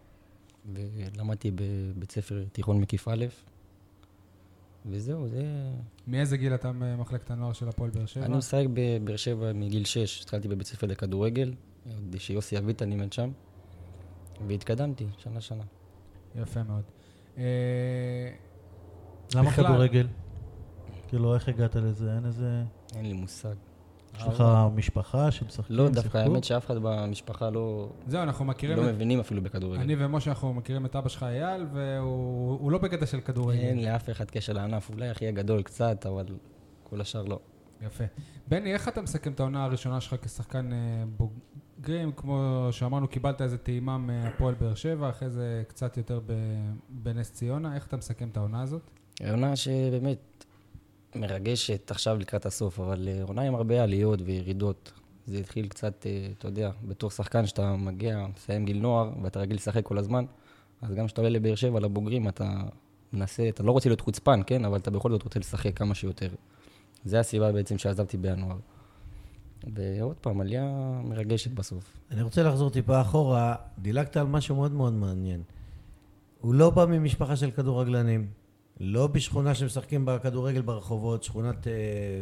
ולמדתי בבית ספר תיכון מקיף א', וזהו, זה... מאיזה גיל אתה במחלקת הנוער של הפועל באר שבע? אני משחק בבאר שבע מגיל 6, התחלתי בבית ספר לכדורגל, עוד שיוסי אביטן לימד שם, והתקדמתי, שנה-שנה. יפה מאוד. אה, למה כדורגל? כאילו, איך הגעת לזה? אין איזה... אין לי מושג. יש לך משפחה שמשחקים? לא, דווקא? האמת שאף אחד במשפחה לא, זהו, אנחנו מכירים לא. מבינים אפילו בכדורגל. אני ומשה, אנחנו מכירים את אבא שלך אייל, והוא הוא לא בקטע של כדורגל. אין לאף אחד קשר לענף, אולי אחי הגדול קצת, אבל כל השאר לא. יפה. בני, איך אתה מסכם את העונה הראשונה שלך כשחקן אה, בוגרים? כמו שאמרנו, קיבלת איזה טעימה מהפועל באר שבע, אחרי זה קצת יותר ב- בנס ציונה. איך אתה מסכם את העונה הזאת? עונה שבאמת מרגשת עכשיו לקראת הסוף, אבל אה, עונה עם הרבה עליות וירידות. זה התחיל קצת, אה, אתה יודע, בתור שחקן שאתה מגיע, מסיים גיל נוער, ואתה רגיל לשחק כל הזמן, אז גם כשאתה עולה לבאר שבע, לבוגרים, אתה מנסה, אתה לא רוצה להיות חוצפן, כן? אבל אתה בכל זאת רוצה לשחק כמה שיותר. זה הסיבה בעצם שעזבתי בינואר. ועוד פעם, עלייה מרגשת בסוף. אני רוצה לחזור טיפה אחורה, דילגת על משהו מאוד מאוד מעניין. הוא לא בא ממשפחה של כדורגלנים, לא בשכונה שמשחקים בה כדורגל ברחובות, שכונת אה,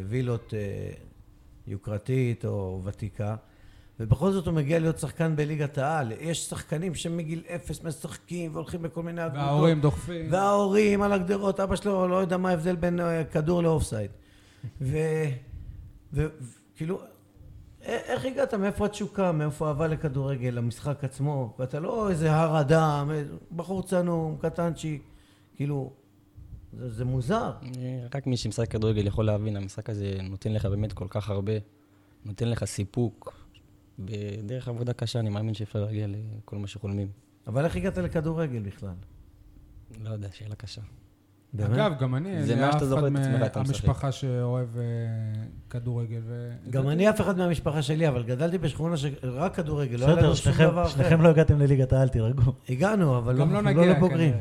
וילות אה, יוקרתית או ותיקה, ובכל זאת הוא מגיע להיות שחקן בליגת העל. יש שחקנים שמגיל אפס משחקים והולכים לכל מיני אגודות. וההורים דוחפים. וההורים על הגדרות, אבא שלו לא יודע מה ההבדל בין אה, כדור לאופסייד. וכאילו, איך הגעת? מאיפה התשוקה? מאיפה האהבה לכדורגל, למשחק עצמו? ואתה לא איזה הר אדם, אה, בחור צנום, קטנצ'יק, כאילו, זה, זה מוזר. רק מי שמשחק כדורגל יכול להבין, המשחק הזה נותן לך באמת כל כך הרבה, נותן לך סיפוק. בדרך עבודה קשה, אני מאמין שאפשר להגיע לכל מה שחולמים. אבל איך הגעת לכדורגל בכלל? לא יודע, שאלה קשה. באמת? אגב, גם אני, זה מה שאתה זוכר את עצמך, אתה משחק. מהמשפחה שאוהב אה, כדורגל. ו- גם אני אף אחד מהמשפחה שלי, אבל גדלתי בשכונה שרק כדורגל, לא היה לנו שום דבר אחר. שניכם לא הגעתם לליגת העל, תירגעו. הגענו, אבל לא לא, נגיע לא לבוגרים.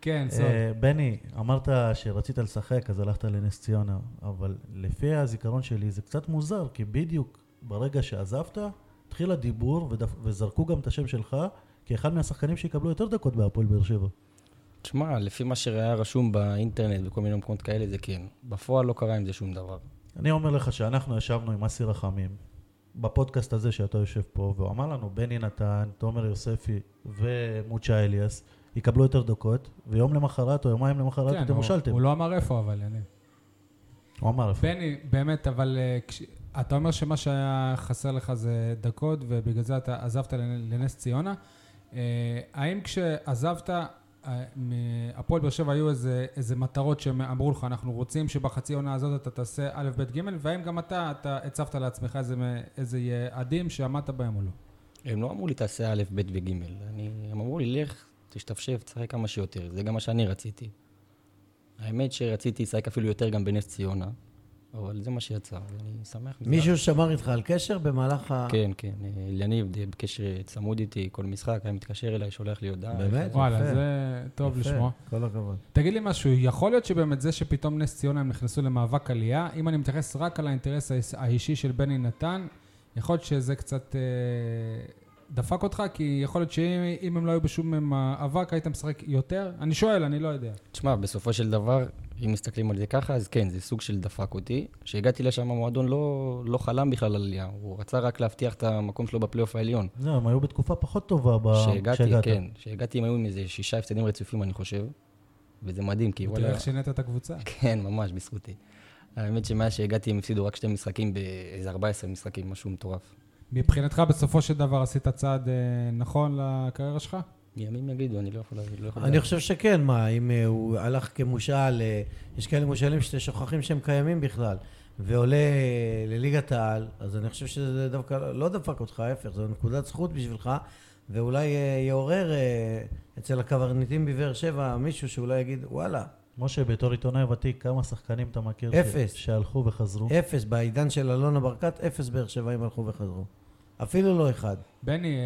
כן, סוד. אה, בני, אמרת שרצית לשחק, אז הלכת לנס ציונה, אבל לפי הזיכרון שלי זה קצת מוזר, כי בדיוק ברגע שעזבת, התחיל הדיבור ודפ- וזרקו גם את השם שלך כאחד מהשחקנים שיקבלו יותר דקות בהפועל באר שבע. תשמע, לפי מה שהיה רשום באינטרנט וכל מיני מקומות כאלה, זה כן. בפועל לא קרה עם זה שום דבר. אני אומר לך שאנחנו ישבנו עם אסי רחמים בפודקאסט הזה שאתה יושב פה, והוא אמר לנו, בני נתן, תומר יוספי ומוצ'ה אליאס יקבלו יותר דקות, ויום למחרת או יומיים למחרת כן, אתם הושלתם. הוא לא אמר איפה, אבל אני... הוא אמר איפה. בני, באמת, אבל אה, כש... אתה אומר שמה שהיה חסר לך זה דקות, ובגלל זה אתה עזבת לנ- לנס ציונה. אה, האם כשעזבת, אה, מהפועל באר שבע היו איזה, איזה מטרות שהם אמרו לך, אנחנו רוצים שבחצי עונה הזאת אתה תעשה א', ב', ג', והאם גם אתה, אתה הצבת לעצמך איזה, איזה יעדים שעמדת בהם או לא? הם לא אמרו לי תעשה א', ב' וג'. אני, הם אמרו לי, לך, תשתפשף, תשחק כמה שיותר. זה גם מה שאני רציתי. האמת שרציתי לשחק אפילו יותר גם בנס ציונה, אבל זה מה שיצא, ואני שמח. מישהו שמר איתך על קשר במהלך ה... כן, כן. אה, אליניב די בקשר צמוד איתי, כל משחק, היה מתקשר אליי, שולח לי הודעה. באמת? וואלה, יפה. זה טוב יפה, לשמוע. כל הכבוד. תגיד לי משהו, יכול להיות שבאמת זה שפתאום נס ציונה הם נכנסו למאבק עלייה, אם אני מתייחס רק על האינטרס האיש- האישי של בני נתן, יכול להיות שזה קצת אה, דפק אותך, כי יכול להיות שאם אם הם לא היו בשום מאבק, היית משחק יותר? אני שואל, אני לא יודע. תשמע, בסופו של דבר, אם מסתכלים על זה ככה, אז כן, זה סוג של דפק אותי. כשהגעתי לשם, המועדון לא, לא חלם בכלל על עלייה. הוא רצה רק להבטיח את המקום שלו בפלייאוף העליון. זהו, הם היו בתקופה פחות טובה ב- כשהגעתי, כשהגעת. כן. כשהגעתי הם היו עם איזה שישה הפסדים רצופים, אני חושב. וזה מדהים, כי תראה וואלה... איך שינית את הקבוצה. כן, ממש, בזכותי. האמת שמאז שהגעתי הם הפסידו רק שתי משחקים באיזה 14 משחקים, משהו מטורף. מבחינתך, בסופו של דבר עשית צעד אה, נכון לקריירה שלך? ימים יגידו, אני לא יכול להגיד. לא יכול אני. חושב שכן, מה, אם אה, הוא הלך כמושאל, אה, יש כאלה מושאלים שאתם שוכחים שהם קיימים בכלל, ועולה לליגת העל, אז אני חושב שזה דווקא לא דפק אותך, ההפך, זו נקודת זכות בשבילך, ואולי יעורר אצל הקברניטים בבאר שבע מישהו שאולי יגיד, וואלה, משה, בתור עיתונאי ותיק, כמה שחקנים אתה מכיר ש- אפס. שהלכו וחזרו? אפס, בעידן של אלונה ברקת, אפס באר שבעים הלכו וחזרו. אפילו לא אחד. בני,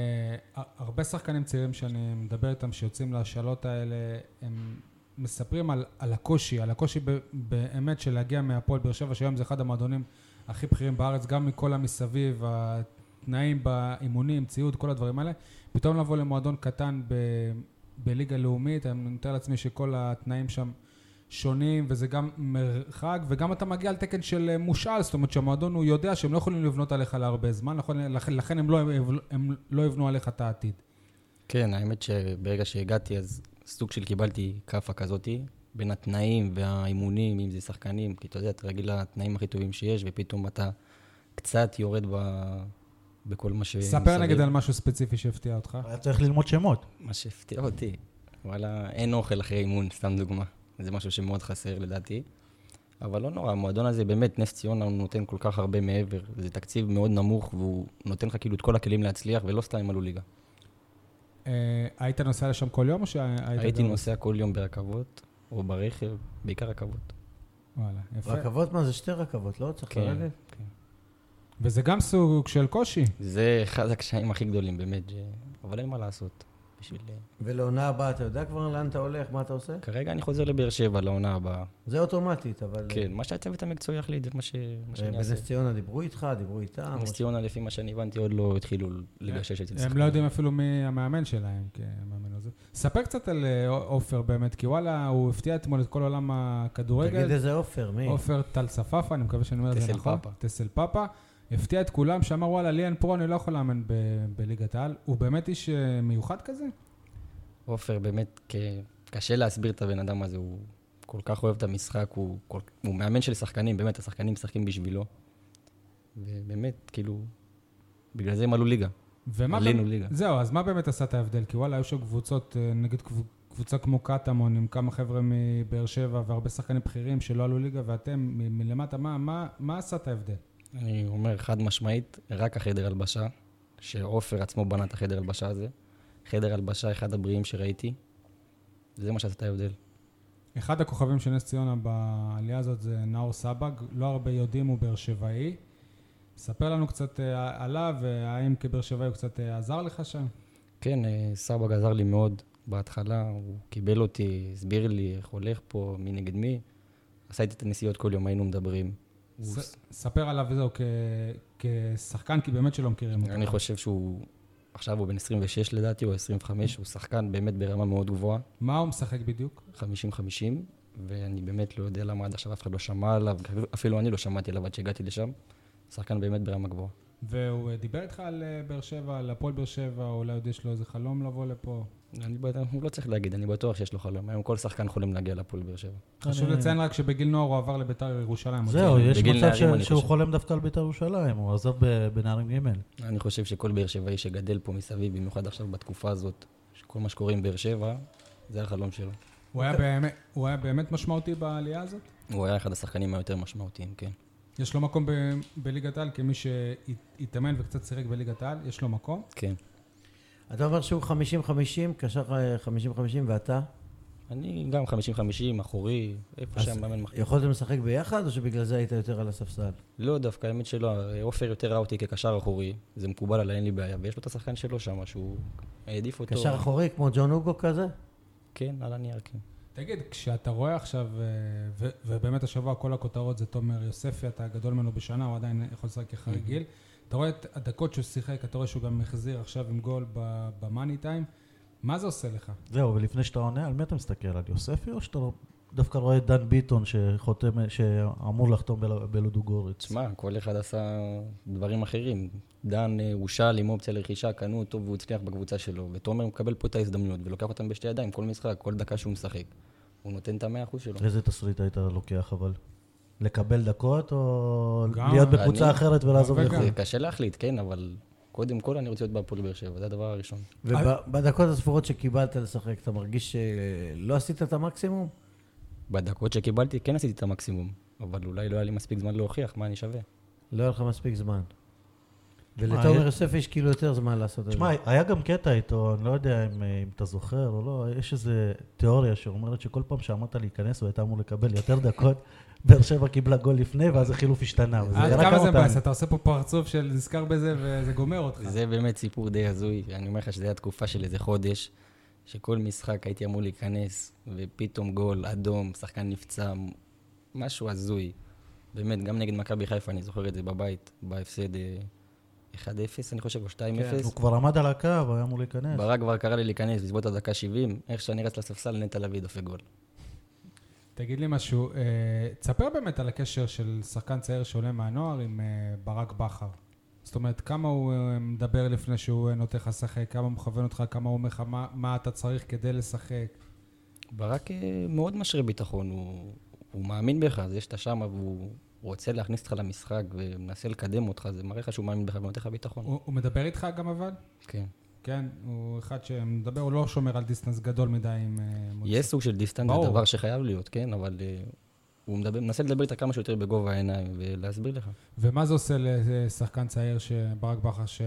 אה, הרבה שחקנים צעירים שאני מדבר איתם שיוצאים להשאלות האלה, הם מספרים על, על הקושי, על הקושי ב, באמת של להגיע מהפועל באר שבע, שהיום זה אחד המועדונים הכי בכירים בארץ, גם מכל המסביב, התנאים באימונים, ציוד, כל הדברים האלה. פתאום לבוא למועדון קטן ב, בליגה לאומית, אני מתאר לעצמי שכל התנאים שם שונים, וזה גם מרחק, וגם אתה מגיע על תקן של אה, מושאל, זאת אומרת שהמועדון הוא יודע שהם לא יכולים לבנות עליך להרבה זמן, לכן, לכן, לכן הם, לא, הם לא יבנו עליך את העתיד. כן, האמת שברגע שהגעתי, אז סוג של קיבלתי כאפה כזאתי, בין התנאים והאימונים, אם זה שחקנים, כי אתה יודע, אתה רגיל לתנאים הכי טובים שיש, ופתאום אתה קצת יורד ב... בכל מה ש... ספר נגיד על משהו ספציפי שהפתיע אותך. היה צריך ללמוד שמות. מה שהפתיע אותי. וואלה, אין אוכל אחרי אימון, סתם דוגמה. זה משהו שמאוד חסר לדעתי. אבל לא נורא, המועדון הזה באמת, נס ציונה, הוא נותן כל כך הרבה מעבר. זה תקציב מאוד נמוך, והוא נותן לך כאילו את כל הכלים להצליח, ולא סתם הם עלו ליגה. אה, היית נוסע לשם כל יום או שהיית... הייתי נוסע כל יום ברכבות, או ברכב, בעיקר רכבות. וואלה, יפה. רכבות, מה זה שתי רכבות, לא? צריך כן, לרדת? כן. וזה גם סוג של קושי. זה אחד הקשיים הכי גדולים, באמת. ש- אבל אין מה לעשות. בשביל... ולעונה הבאה, אתה יודע כבר לאן אתה הולך, מה אתה עושה? כרגע אני חוזר לבאר שבע לעונה הבאה. זה אוטומטית, אבל... כן, מה שהצוות המקצועי יחליט, זה מה ש- מה שאני אעשה. בנס ציונה דיברו איתך, דיברו איתם. נס ציונה, לפי מה שאני הבנתי, עוד לא התחילו לגשש אצל הם שחקנים. לא יודעים אפילו מי המאמן שלהם כמאמן הזה. ספר קצת על אה, עופר באמת, כי וואלה, הוא הפתיע אתמול את כל עולם תגיד הכדורגל. איזה עופר, מי? עופר טל ספאפה, אני מקווה שאני אומר את זה טסל נכון. פאפה. טסל פאפה. הפתיע את כולם, שאמר וואלה, לי אין פרו, אני לא יכול לאמן בליגת העל. הוא באמת איש אה, מיוחד כזה? עופר, באמת, כ- קשה להסביר את הבן אדם הזה, הוא כל כך אוהב את המשחק, הוא, כל, הוא מאמן של שחקנים, באמת, השחקנים משחקים בשבילו. ובאמת, כאילו, בגלל זה הם עלו ליגה. ומה עלינו באמת- ליגה. זהו, אז מה באמת עשה את ההבדל? כי וואלה, היו שם קבוצות, אה, נגיד קב- קבוצה כמו קטמון, עם כמה חבר'ה מבאר שבע והרבה שחקנים בכירים שלא עלו ליגה, ואתם מלמטה, מה, מה, מה עשה את ההבדל? אני אומר חד משמעית, רק החדר הלבשה, שעופר עצמו בנה את החדר הלבשה הזה. חדר הלבשה אחד הבריאים שראיתי, זה מה שעשה את ההבדל. אחד הכוכבים של נס ציונה בעלייה הזאת זה נאור סבג, לא הרבה יודעים, הוא באר שבעי. ספר לנו קצת אה, עליו, והאם כבאר שבעי הוא קצת אה, עזר לך שם? כן, אה, סבג עזר לי מאוד בהתחלה, הוא קיבל אותי, הסביר לי איך הולך פה, מי נגד מי. עשה איתי את הנסיעות כל יום, היינו מדברים. ספר עליו וזהו, כשחקן, כי באמת שלא מכירים אותו. אני חושב שהוא, עכשיו הוא בן 26 לדעתי, או 25, הוא שחקן באמת ברמה מאוד גבוהה, מה הוא משחק בדיוק? 50-50, ואני באמת לא יודע למה עד עכשיו אף אחד לא שמע עליו, אפילו אני לא שמעתי עליו עד שהגעתי לשם. שחקן באמת ברמה גבוהה. והוא אה, דיבר איתך על אה, באר שבע, על הפועל באר שבע, או אולי עוד יש לו איזה חלום לבוא לפה. אני בטוח, הוא לא צריך להגיד, אני בטוח שיש לו חלום. היום כל שחקן חולם להגיע לפועל באר שבע. חשוב לציין רק שבגיל נוער הוא עבר לביתר ירושלים. זהו, יש מצב שהוא. חולם דווקא על בית"ר ירושלים, הוא עזב ב- בנערים ג'. אני חושב שכל באר שבעי שגדל פה מסביב, במיוחד עכשיו בתקופה הזאת, שכל מה שקורה עם באר שבע, זה החלום שלו. הוא היה באמת- הוא היה באמת משמעותי בעלייה הזאת? הוא היה אחד השחקנים היותר משמעותיים, כן. יש לו מקום ב- בליגת העל, כמי שהתאמן וקצת שיחק בליגת העל, יש לו מקום? כן. אתה אומר שהוא 50-50, קשר אה, 50-50, ואתה? אני גם 50-50, אחורי, איפה אז שהמאמן מחליט. יכולתם לשחק ביחד, או שבגלל זה היית יותר על הספסל? לא, דווקא האמת שלא, עופר יותר ראה אותי כקשר אחורי, זה מקובל עליי, אין לי בעיה, ויש לו את השחקן שלו שם, שהוא העדיף אותו. קשר אחורי, כמו ג'ון אוגו כזה? כן, על הנייר, כן. תגיד, כשאתה רואה עכשיו, אה, ו- ובאמת השבוע כל הכותרות זה תומר יוספי, אתה גדול ממנו בשנה, הוא עדיין יכול לשחק כחריגיל. אתה רואה את הדקות שהוא שיחק, אתה רואה שהוא גם החזיר עכשיו עם גול במאני טיים. מה זה עושה לך? זהו, ולפני שאתה עונה, על מי אתה מסתכל? על יוספי, או שאתה דווקא רואה את דן ביטון שחותם, שאמור לחתום בל- בלודוגורץ? תשמע, כל אחד עשה דברים אחרים. דן אה, הושל עם אופציה לרכישה, קנו אותו והוא הצליח בקבוצה שלו. ותומר מקבל פה את ההזדמנויות ולוקח אותם בשתי ידיים, כל משחק, כל דקה שהוא משחק. הוא נותן את המאה אחוז שלו. איזה תסריט היית לוקח אבל? לקבל דקות, או גם, להיות בקבוצה אני- אחרת ולעזוב לחו"ל? קשה להחליט, כן, אבל קודם כל אני רוצה להיות בהפועל באר שבע, זה הדבר הראשון. ובדקות הספורות שקיבלת לשחק, אתה מרגיש שלא עשית את המקסימום? בדקות שקיבלתי כן עשיתי את המקסימום, אבל אולי לא היה לי מספיק זמן להוכיח מה אני שווה. לא היה לך מספיק זמן. היה- ולתומר יוסף יש כאילו יותר זמן לעשות את זה. תשמע, היה גם קטע איתו, אני לא יודע אם, אה, אם אתה זוכר או לא, יש איזו תיאוריה שאומרת שכל פעם שאמרת להיכנס הוא הייתה אמור לקבל יותר דקות, באר שבע קיבלה גול לפני ואז החילוף השתנה. וזה עד כמה זה. מבאס, אתה עושה פה פרצוף של נזכר בזה וזה גומר אותך. זה באמת סיפור די הזוי, אני אומר לך שזו הייתה תקופה של איזה חודש, שכל משחק הייתי אמור להיכנס, ופתאום גול, אדום, שחקן נפצע, משהו הזוי. באמת, גם נגד מכבי חיפה, אני זוכר את זה בבית, בהפסד אה, 1-0, אני חושב, או 2-0. הוא כבר עמד על הקו, היה אמור להיכנס. ברק כבר קרא לי להיכנס בסביבות הדקה 70, איך שאני רץ לספסל, נטע לביא דופק גול. תגיד לי משהו, אה, תספר באמת על הקשר של שחקן צעיר שעולה מהנוער עם אה, ברק בכר. זאת אומרת, כמה הוא אה, מדבר לפני שהוא אה, נותן לך לשחק, כמה הוא מכוון אותך, כמה הוא אומר לך מה, מה אתה צריך כדי לשחק. ברק אה, מאוד משרה ביטחון, הוא, הוא מאמין בך, זה שאתה שם והוא רוצה להכניס אותך למשחק ומנסה לקדם אותך, זה מראה לך שהוא מאמין בך ונותן לך ביטחון. הוא, הוא מדבר איתך גם אבל? כן. כן, הוא אחד שמדבר, הוא לא שומר על דיסטנס גדול מדי עם. יש סוג של דיסטנס. זה דבר שחייב להיות, כן, אבל הוא מדבר, מנסה לדבר איתך כמה שיותר בגובה העיניים ולהסביר לך. ומה זה עושה לשחקן צעיר, שברק בכר, ש...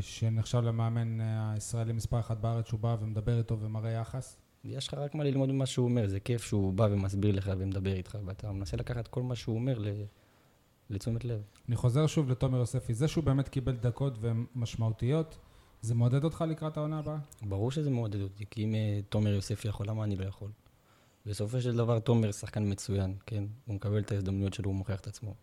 שנחשב למאמן אה, הישראלי מספר אחת בארץ, שהוא בא ומדבר איתו ומראה יחס? יש לך רק מה ללמוד ממה שהוא אומר, זה כיף שהוא בא ומסביר לך ומדבר איתך, ואתה מנסה לקחת כל מה שהוא אומר ל... לתשומת לב. אני חוזר שוב לתומר יוספי, זה שהוא באמת קיבל דקות ומשמעותיות, זה מעודד אותך לקראת העונה הבאה? ברור שזה מעודד אותי, כי אם אה, תומר יוסף יכול, למה אני לא יכול? בסופו של דבר תומר שחקן מצוין, כן? הוא מקבל את ההזדמנויות שלו, הוא מוכיח את עצמו.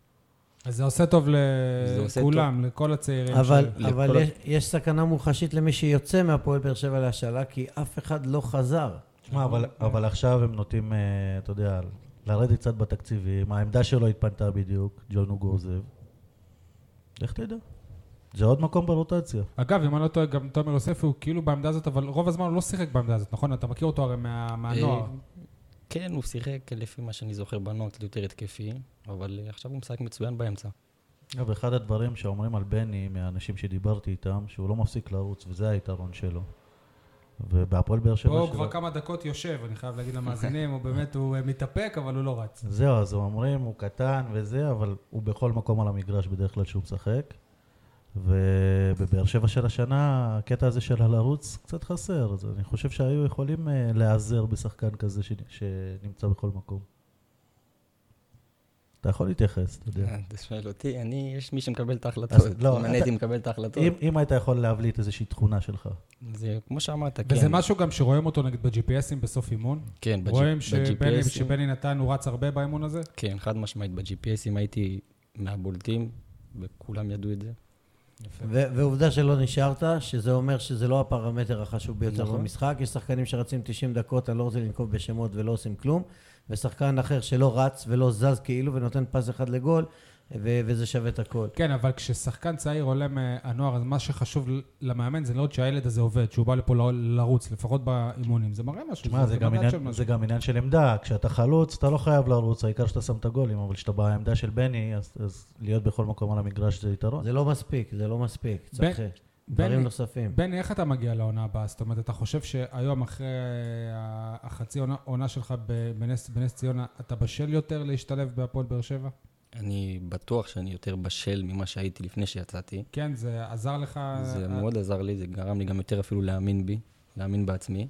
אז זה עושה טוב לכולם, לכל הצעירים. אבל, ש... אבל לכל יש, יש סכנה מוחשית למי שיוצא מהפועל באר שבע להשאלה, כי אף אחד לא חזר. תשמע, אבל, אבל עכשיו הם נוטים, אה, אתה יודע, לרדת קצת בתקציבים, העמדה שלו התפנתה בדיוק, ג'ון אוגו עוזב. לך תדע. זה עוד מקום ברוטציה. אגב, אם אני לא טועה, גם תומר יוספי הוא כאילו בעמדה הזאת, אבל רוב הזמן הוא לא שיחק בעמדה הזאת, נכון? אתה מכיר אותו הרי מה, מהנוער. כן, הוא שיחק לפי מה שאני זוכר בנוער קצת יותר התקפי, אבל אה, עכשיו הוא משחק מצוין באמצע. אגב, אחד הדברים שאומרים על בני, מהאנשים שדיברתי איתם, שהוא לא מפסיק לרוץ, וזה היתרון שלו. ובהפועל באר שבע פה הוא. כבר כמה דקות יושב, אני חייב להגיד למאזינים, הוא באמת, הוא אה, מתאפק, אבל הוא לא רץ. זהו, אז אומרים, הוא קטן וזה, אבל הוא בכל מקום על המגרש בדרך כלל שהוא משחק. ובבאר שבע של השנה, הקטע הזה של הלרוץ קצת חסר, אז אני חושב שהיו יכולים אה, להיעזר בשחקן כזה ש... שנמצא בכל מקום. אתה יכול להתייחס, אתה יודע. אה, אתה שואל אותי, אני, יש מי שמקבל את ההחלטות. לא, אם אני הייתי מקבל את ההחלטות, אם, היית יכול להבליט איזושהי תכונה שלך. זה כמו שאמרת, כן. וזה משהו גם שרואים אותו נגיד ב-GPSים בסוף אימון. כן, בג'- רואים שבני נתן, הוא רץ הרבה באימון הזה? כן, חד משמעית, ב-GPSים הייתי מהבולטים, וכולם ידעו את זה. ועובדה שלא נשארת, שזה אומר שזה לא הפרמטר החשוב ביותר נכון. במשחק. יש שחקנים שרצים 90 דקות, אני לא רוצה לנקוב בשמות ולא עושים כלום, ושחקן אחר שלא רץ ולא זז כאילו ונותן פס אחד לגול, ו- וזה שווה את הכל. כן, אבל כששחקן צעיר עולה מהנוער, אז מה שחשוב למאמן זה לראות שהילד הזה עובד, שהוא בא לפה ל- לרוץ, לפחות באימונים. זה מראה משהו. תשמע, זה, גם מדד עניין. זה גם עניין של עמדה. כשאתה חלוץ, אתה לא חייב לרוץ, העיקר שאתה שם את הגולים, אבל כשאתה בעמדה של בני, אז, אז להיות בכל מקום על המגרש זה יתרון. זה לא מספיק, זה לא מספיק. צריך אה, דברים בני- נוספים. בני, איך אתה מגיע לעונה הבאה? זאת אומרת, אתה חושב שהיום, אחרי החצי עונה, עונה שלך ב- בנס, בנס ציונה, אתה בשל יותר להשתלב בהפועל באר שבע? אני בטוח שאני יותר בשל ממה שהייתי לפני שיצאתי. כן, זה עזר לך... זה מאוד עזר לי, זה גרם לי גם יותר אפילו להאמין בי, להאמין בעצמי.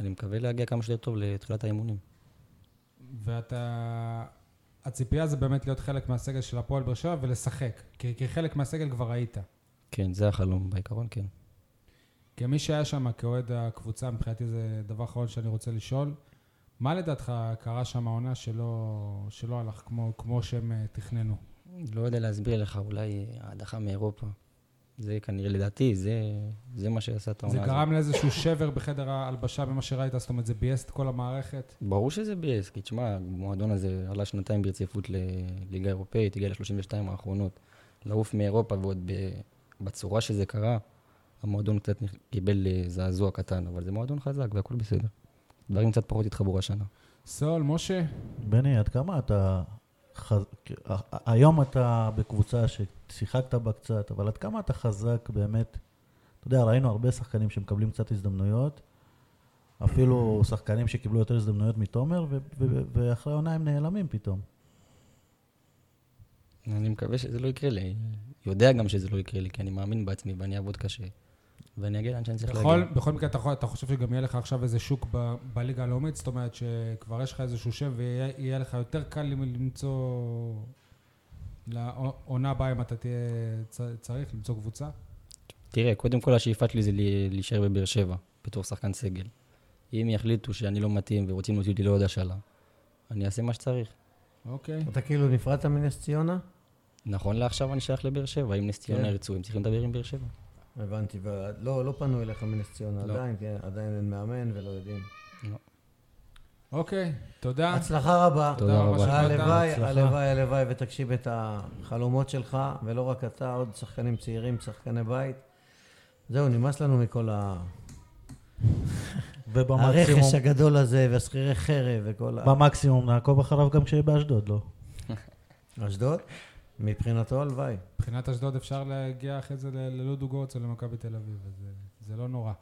אני מקווה להגיע כמה שיותר טוב לתחילת האימונים. ואתה... הציפייה זה באמת להיות חלק מהסגל של הפועל באר שבע ולשחק. כי, כי חלק מהסגל כבר היית. כן, זה החלום, בעיקרון כן. כמי שהיה שם כאוהד הקבוצה, מבחינתי זה דבר אחרון שאני רוצה לשאול. מה לדעתך קרה שם העונה שלא, שלא הלך כמו, כמו שהם אה, תכננו? לא יודע להסביר לך, אולי ההדחה מאירופה. זה כנראה, לדעתי, זה, זה מה שעשה את זה העונה הזאת. גרם לאיזשהו שבר בחדר ההלבשה במה שראית? זאת אומרת, זה ביאס את כל המערכת? ברור שזה ביאס, כי תשמע, המועדון הזה עלה שנתיים ברציפות לליגה אירופאית, הגיע ל-32 האחרונות. לעוף מאירופה ועוד ב... בצורה שזה קרה, המועדון קצת קיבל אה, זעזוע קטן, אבל זה מועדון חזק והכול בסדר. דברים קצת פחות התחברו השנה. סול, משה, בני, עד כמה אתה... חז... היום אתה בקבוצה ששיחקת בה קצת, אבל עד כמה אתה חזק באמת? אתה יודע, ראינו הרבה שחקנים שמקבלים קצת הזדמנויות, אפילו שחקנים שקיבלו יותר הזדמנויות מתומר, ו- ו- ואחרי עונה הם נעלמים פתאום. אני מקווה שזה לא יקרה לי. יודע גם שזה לא יקרה לי, כי אני מאמין בעצמי ואני אעבוד קשה. ואני אגיע לאן שאני צריך בכל, להגיע. בכל מקרה אתה, אתה חושב שגם יהיה לך עכשיו איזה שוק ב, בליגה הלאומית? זאת אומרת שכבר יש לך איזשהו שם ויהיה יהיה לך יותר קל למצוא לעונה הבאה אם אתה תהיה צריך למצוא קבוצה? תראה, קודם כל השאיפה שלי זה לי- להישאר בבאר שבע, בתור שחקן סגל. אם יחליטו שאני לא מתאים ורוצים להוציא אותי לעוד השאלה, אני אעשה מה שצריך. אוקיי. אתה כאילו נפרדת מנס ציונה? נכון לעכשיו אני שייך לבאר שבע, אם נס ציונה כן. ירצו, הם צריכים לדבר עם באר שבע. הבנתי, ולא לא פנו אליך מנס ציונה לא. עדיין, כן, עדיין אין מאמן ולא יודעים. אוקיי, תודה. הצלחה רבה. תודה רבה. הלוואי. הלוואי, הלוואי, ותגשים את החלומות שלך, ולא רק אתה, עוד שחקנים צעירים, שחקני בית. זהו, נמאס לנו מכל ה... ובמקסימום הרכש הגדול הזה, והשכירי חרב, וכל ה... במקסימום נעקוב אחריו גם כשיהיה באשדוד, לא? אשדוד? מבחינתו, הלוואי. מבחינת אשדוד אפשר להגיע אחרי זה ללודו גורץ או למכבי תל אביב, אז אה, זה לא נורא.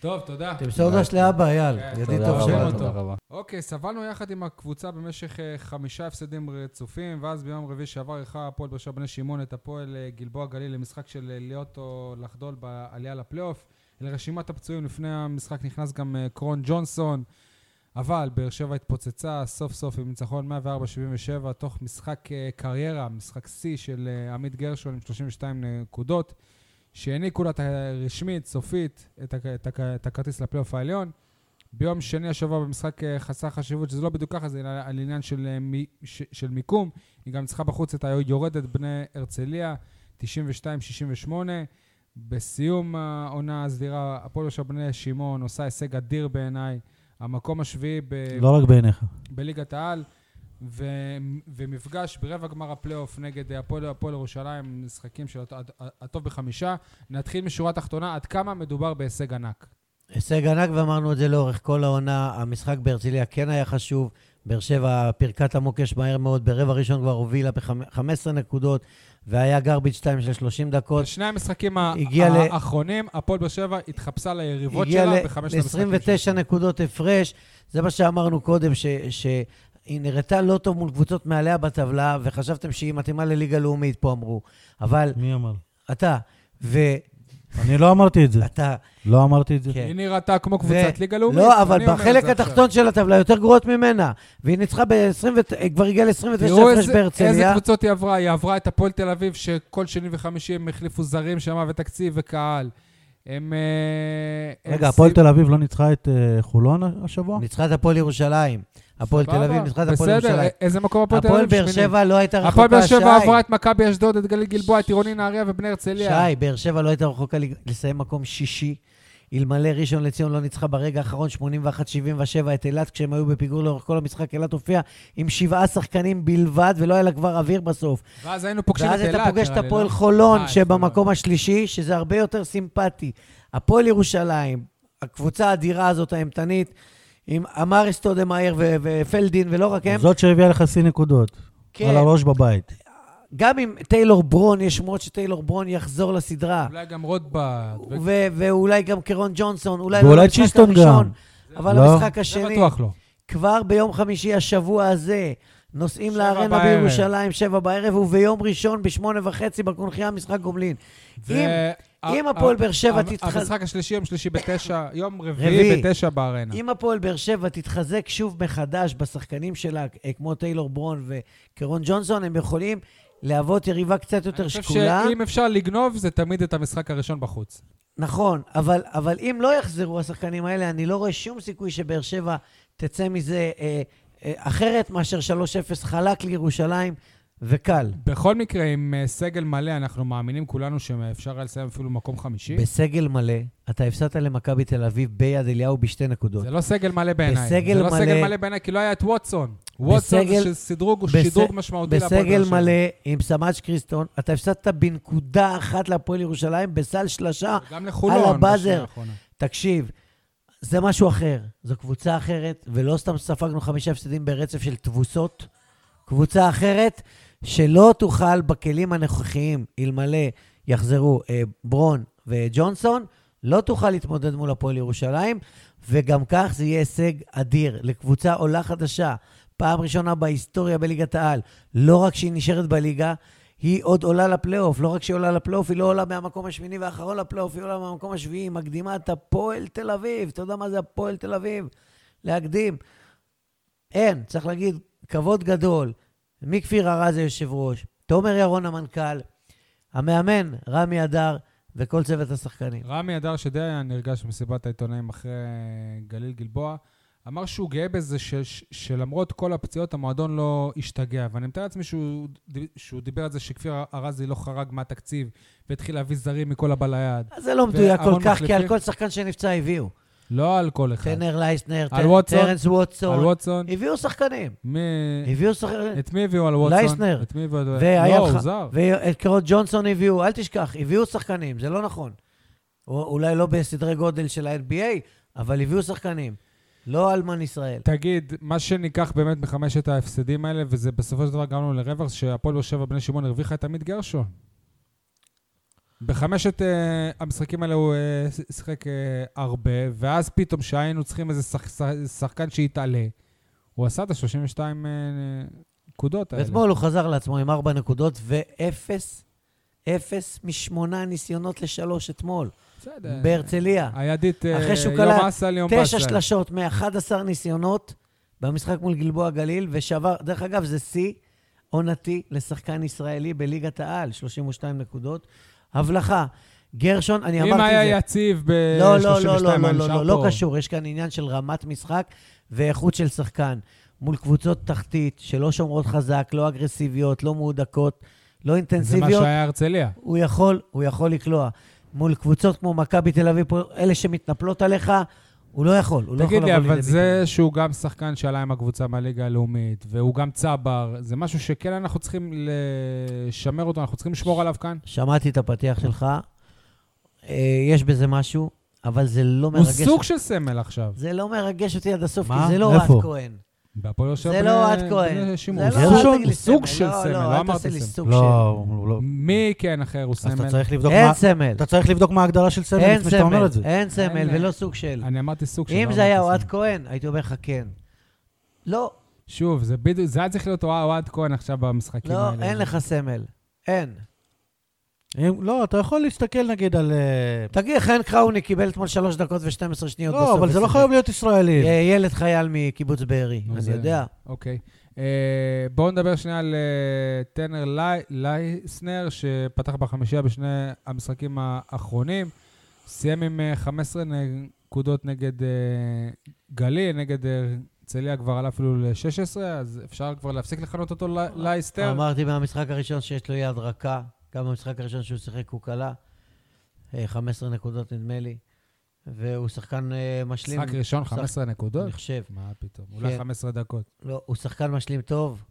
טוב, תודה. תמסור דש לאבא, אייל. כן, ידיד טוב שלנו. תודה רבה. אוקיי, סבלנו יחד עם הקבוצה במשך אה, חמישה הפסדים רצופים, ואז ביום רביעי שעבר אירחה הפועל באר שבע בני שמעון את הפועל אה, גלבוע גליל למשחק של להיות או לחדול בעלייה לפלייאוף. לרשימת הפצועים לפני המשחק נכנס גם קרון ג'ונסון, אבל באר שבע התפוצצה סוף סוף עם ניצחון 104-77, תוך משחק אה, קריירה, משחק שיא של אה, עמית גרשון עם 32 נקודות, שהעניקו לה רשמית, סופית, את, הכ- את, הכ- את הכרטיס לפלייאוף העליון. ביום שני השבוע במשחק אה, חסר חשיבות, שזה לא בדיוק ככה, זה על עניין של, מי, של מיקום. היא גם ניצחה בחוץ את היורדת בני הרצליה, 92-68. בסיום העונה הסדירה, הפועל של בני שמעון עושה הישג אדיר בעיניי. המקום השביעי ב, לא רק בעיניך. בליגת העל, ו, ומפגש ברבע גמר הפלייאוף נגד הפועל הפועל ירושלים, משחקים של הט- הטוב בחמישה. נתחיל משורה תחתונה, עד כמה מדובר בהישג ענק. הישג ענק, ואמרנו את זה לאורך כל העונה. המשחק בהרצליה כן היה חשוב. באר שבע פירקה את המוקש מהר מאוד. ברבע ראשון כבר הובילה ב-15 נקודות, והיה גרביץ' 2 של 30 דקות. בשני המשחקים האחרונים, הפועל באר שבע התחפשה ליריבות שלה בחמשת המשחקים. ל-29 שלה. נקודות הפרש. זה מה שאמרנו קודם, ש... ש... היא נראתה לא טוב מול קבוצות מעליה בטבלה, וחשבתם שהיא מתאימה לליגה לאומית, פה אמרו. אבל מי אמר? אתה, ואתה, אני לא אמרתי את זה. לא אמרתי את זה. כן. היא נראתה כמו קבוצת ליגה לאומית. לא, אבל בחלק. התחתון של הטבלה יותר גרועות ממנה. והיא ניצחה ב-20, כבר הגיעה ל-29 תראו הפרש איזה, איזה בהרצליה. קבוצות היא עברה. היא עברה את הפועל תל אביב, שכל שני וחמישי הם החליפו זרים שם, ותקציב וקהל. הם... אה, רגע, הפועל תל אביב לא ניצחה את אה, חולון השבוע? ניצחה את הפועל ירושלים. הפועל תל אביב ניצחה את הפועל בסדר, ירושלים. איזה מקום הפועל תל הפועל אביב? באר שמיני. שבע לא הייתה רחוקה, הפועל באר שבע שי. עברה את מכבי אשדוד, את גליל גלבוע, את עירוני נהריה ובני הרצליה. שי, באר שבע לא הייתה רחוקה לסיים מקום שישי. אלמלא ראשון לציון לא ניצחה ברגע האחרון 81-77 את אילת, כשהם היו בפיגור לאורך כל המשחק, אילת הופיעה עם שבעה שחקנים בלבד, ולא היה לה כבר אוויר בסוף. ואז היינו פוגשים את ואז אילת, אתה פוגש את הפועל לא? חולון, אה, שבמקום. השלישי, שזה הרבה יותר סימפטי. הפועל ירושלים, הקבוצה האדירה הזאת, האימתנית, עם אמר אסטודמאייר ו- ופלדין, ולא רק הם, זאת שהביאה לך שיא נקודות. כן. על הראש בבית. גם עם טיילור ברון, יש שמועות שטיילור ברון יחזור לסדרה. אולי גם רוטברד. ו- ו- ואולי גם קרון ג'ונסון, אולי לא במשחק הראשון, גם. אבל לא? המשחק זה השני, בטוח לא. כבר ביום חמישי השבוע הזה, נוסעים לארנה בערב. בירושלים, שבע בערב, וביום ראשון בשמונה וחצי בקונחייה משחק גומלין. אם- אם הפועל באר שבע תתח- המשחק השלישי, יום שלישי בתשע, יום רביעי. בתשע בארנה. אם הפועל באר שבע תתחזק שוב מחדש בשחקנים שלה, אה, כמו טיילור ברון וקרון ג'ונסון, הם יכולים להוות יריבה קצת יותר אני חושב שקולה. שאם אפשר לגנוב, זה תמיד את המשחק הראשון בחוץ. נכון, אבל, אבל אם לא יחזרו השחקנים האלה, אני לא רואה שום סיכוי שבאר שבע תצא מזה אה, אה, אחרת מאשר 3-0 חלק לירושלים וקל. בכל מקרה, עם אה, סגל מלא, אנחנו מאמינים כולנו שאפשר היה לסיים אפילו מקום חמישי. בסגל מלא, אתה הפסדת למכבי תל אביב ביד אליהו בשתי נקודות. זה לא סגל מלא בעיניי. בסגל זה לא מלא- סגל מלא בעיניי, כי לא היה את ווטסון. ווטסון בסגל- זה שדרוג, הוא בס- שדרוג משמעותי להפועל בסגל באר שבע. מלא עם סמאץ' קריסטון, אתה הפסדת בנקודה אחת להפועל ירושלים בסל שלשה. גם לחולון. על הבאזר. בשנייה האחרונה. תקשיב, זה משהו אחר, זו קבוצה אחרת, ולא סתם ספגנו חמישה הפסדים ברצף של תבוסות. קבוצה אחרת שלא תוכל בכלים הנוכחיים, אלמלא יחזרו אה, ברון וג'ונסון, לא תוכל להתמודד מול הפועל ירושלים, וגם כך זה יהיה הישג אדיר לקבוצה עולה חדשה. פעם ראשונה בהיסטוריה בליגת העל. לא רק שהיא נשארת בליגה, היא עוד עולה לפלייאוף. לא רק שהיא עולה לפלייאוף, היא לא עולה מהמקום השמיני והאחרון לפלייאוף, היא עולה מהמקום השביעי, היא מקדימה את הפועל תל אביב. אתה יודע מה זה הפועל תל אביב? להקדים. אין, צריך להגיד, כבוד גדול. מכפיר ארז היושב ראש, תומר ירון המנכ"ל, המאמן רמי אדר וכל צוות השחקנים. רמי אדר, שדי היה נרגש במסיבת העיתונאים אחרי גליל גלבוע, אמר שהוא גאה בזה ש, ש, שלמרות כל הפציעות המועדון לא השתגע. ואני מתאר לעצמי שהוא, שהוא דיבר על זה שכפיר ארזי לא חרג מהתקציב והתחיל להביא זרים מכל הבא ליד. זה לא מדויק כל כך, כי על מחליפים. כל שחקן שנפצע הביאו. לא על כל אחד. טנר לייסנר, על ווטסון? טרנס ווטסון. על ווטסון? הביאו שחקנים. מי... הביאו שחקנים. את מי הביאו על ווטסון? לייסנר. את מי הביאו? לא, הוא זר. ואת קרוט ג'ונסון הביאו, אל תשכח, הביאו שחקנים, זה לא נכון. או- אולי לא בסדרי גודל של ה-NBA, אבל הביאו שחקנים. לא אלמן ישראל. תגיד, מה שניקח באמת מחמשת ההפסדים האלה, וזה בסופו של דבר גרם לנו לרווח, שהפועל באר שבע בני שמעון הרוויחה את עמית גרשון. בחמשת uh, המשחקים האלה הוא uh, שיחק uh, הרבה, ואז פתאום שהיינו צריכים איזה שח, שח, שחקן שיתעלה, הוא עשה את ה-32 uh, נקודות האלה. ואתמול הוא חזר לעצמו עם ארבע נקודות ואפס, אפס משמונה ניסיונות לשלוש אתמול, בסדר. בהרצליה. הידית אחרי שהוא יום תשע. שלשות מ-11 ניסיונות במשחק מול גלבוע גליל, ושבר, דרך אגב, זה שיא עונתי לשחקן ישראלי בליגת העל, 32 נקודות. הבלחה. גרשון, אני אמרתי אם את זה. היה יציב ב-32, לא, לא, לא, לא, לא, לא, לא, לא פה. קשור. יש כאן עניין של רמת משחק ואיכות של שחקן. מול קבוצות תחתית שלא שומרות חזק, לא אגרסיביות, לא מהודקות, לא זה מה אינטנסיביות, שהיה הרצליה. הוא יכול, הוא יכול לקלוע. מול קבוצות כמו מכבי תל אביב, אלה שמתנפלות עליך, הוא לא יכול, הוא לא יכול תגיד לבוא לי, לידי אבל זה ביטוי. שהוא גם שחקן שעלה עם הקבוצה מהליגה הלאומית, והוא גם צבר, זה משהו שכן אנחנו צריכים לשמר אותו, אנחנו צריכים לשמור עליו כאן. שמעתי את הפתיח שלך, אה, יש בזה משהו, אבל זה לא הוא מרגש. סוג של סמל עכשיו. זה לא מרגש אותי עד הסוף, מה? כי זה לא איפה? כהן. בהפועל יושב זה לא אוהד כהן. זה הוא לא, סוג- סמל. של לא, סמל, לא, לא אמרתי סמל. לא, הוא לא. מי כן אחר הוא אז אתה סמל? צריך לבדוק אין מה... סמל. אתה צריך לבדוק מה ההגדרה של סמל אין לפני שאתה אומר סמל, את זה. אין סמל אין- ולא סוג של. אני אמרתי סוג של... אם לא זה היה אוהד סמל. כהן, הייתי אומר לך כן. לא, שוב, זה בדיוק, זה היה צריך להיות אוהד כהן עכשיו במשחקים לא, האלה. אין לך סמל. אין. אם- לא, אתה יכול להסתכל נגיד על... אה, תגיד, חן קראוני קיבל אתמול שלוש דקות ו-12 שניות בסוף. לא, אבל זה לא. חייב להיות ישראלי. ילד חייל מקיבוץ בארי, אני זה- יודע. אוקיי. אה, בואו נדבר שנייה על אה, טנר לי- לייסנר, שפתח בחמישייה בשני המשחקים האחרונים. סיים עם אה, 15 נקודות נגד אה, גליל, נגד הרצליה כבר עלה אפילו ל-16, אז אפשר כבר להפסיק לכנות אותו לי- לייסטר. אמרתי מהמשחק הראשון שיש לו יד רכה, גם במשחק הראשון שהוא שיחק הוא כלה. אה, 15 נקודות נדמה לי. והוא שחקן אה, משלים. משחק ראשון, הוא שחק- 15 נקודות? אני חושב. מה פתאום? אולי כן. 15 דקות. לא, הוא שחקן משלים טוב.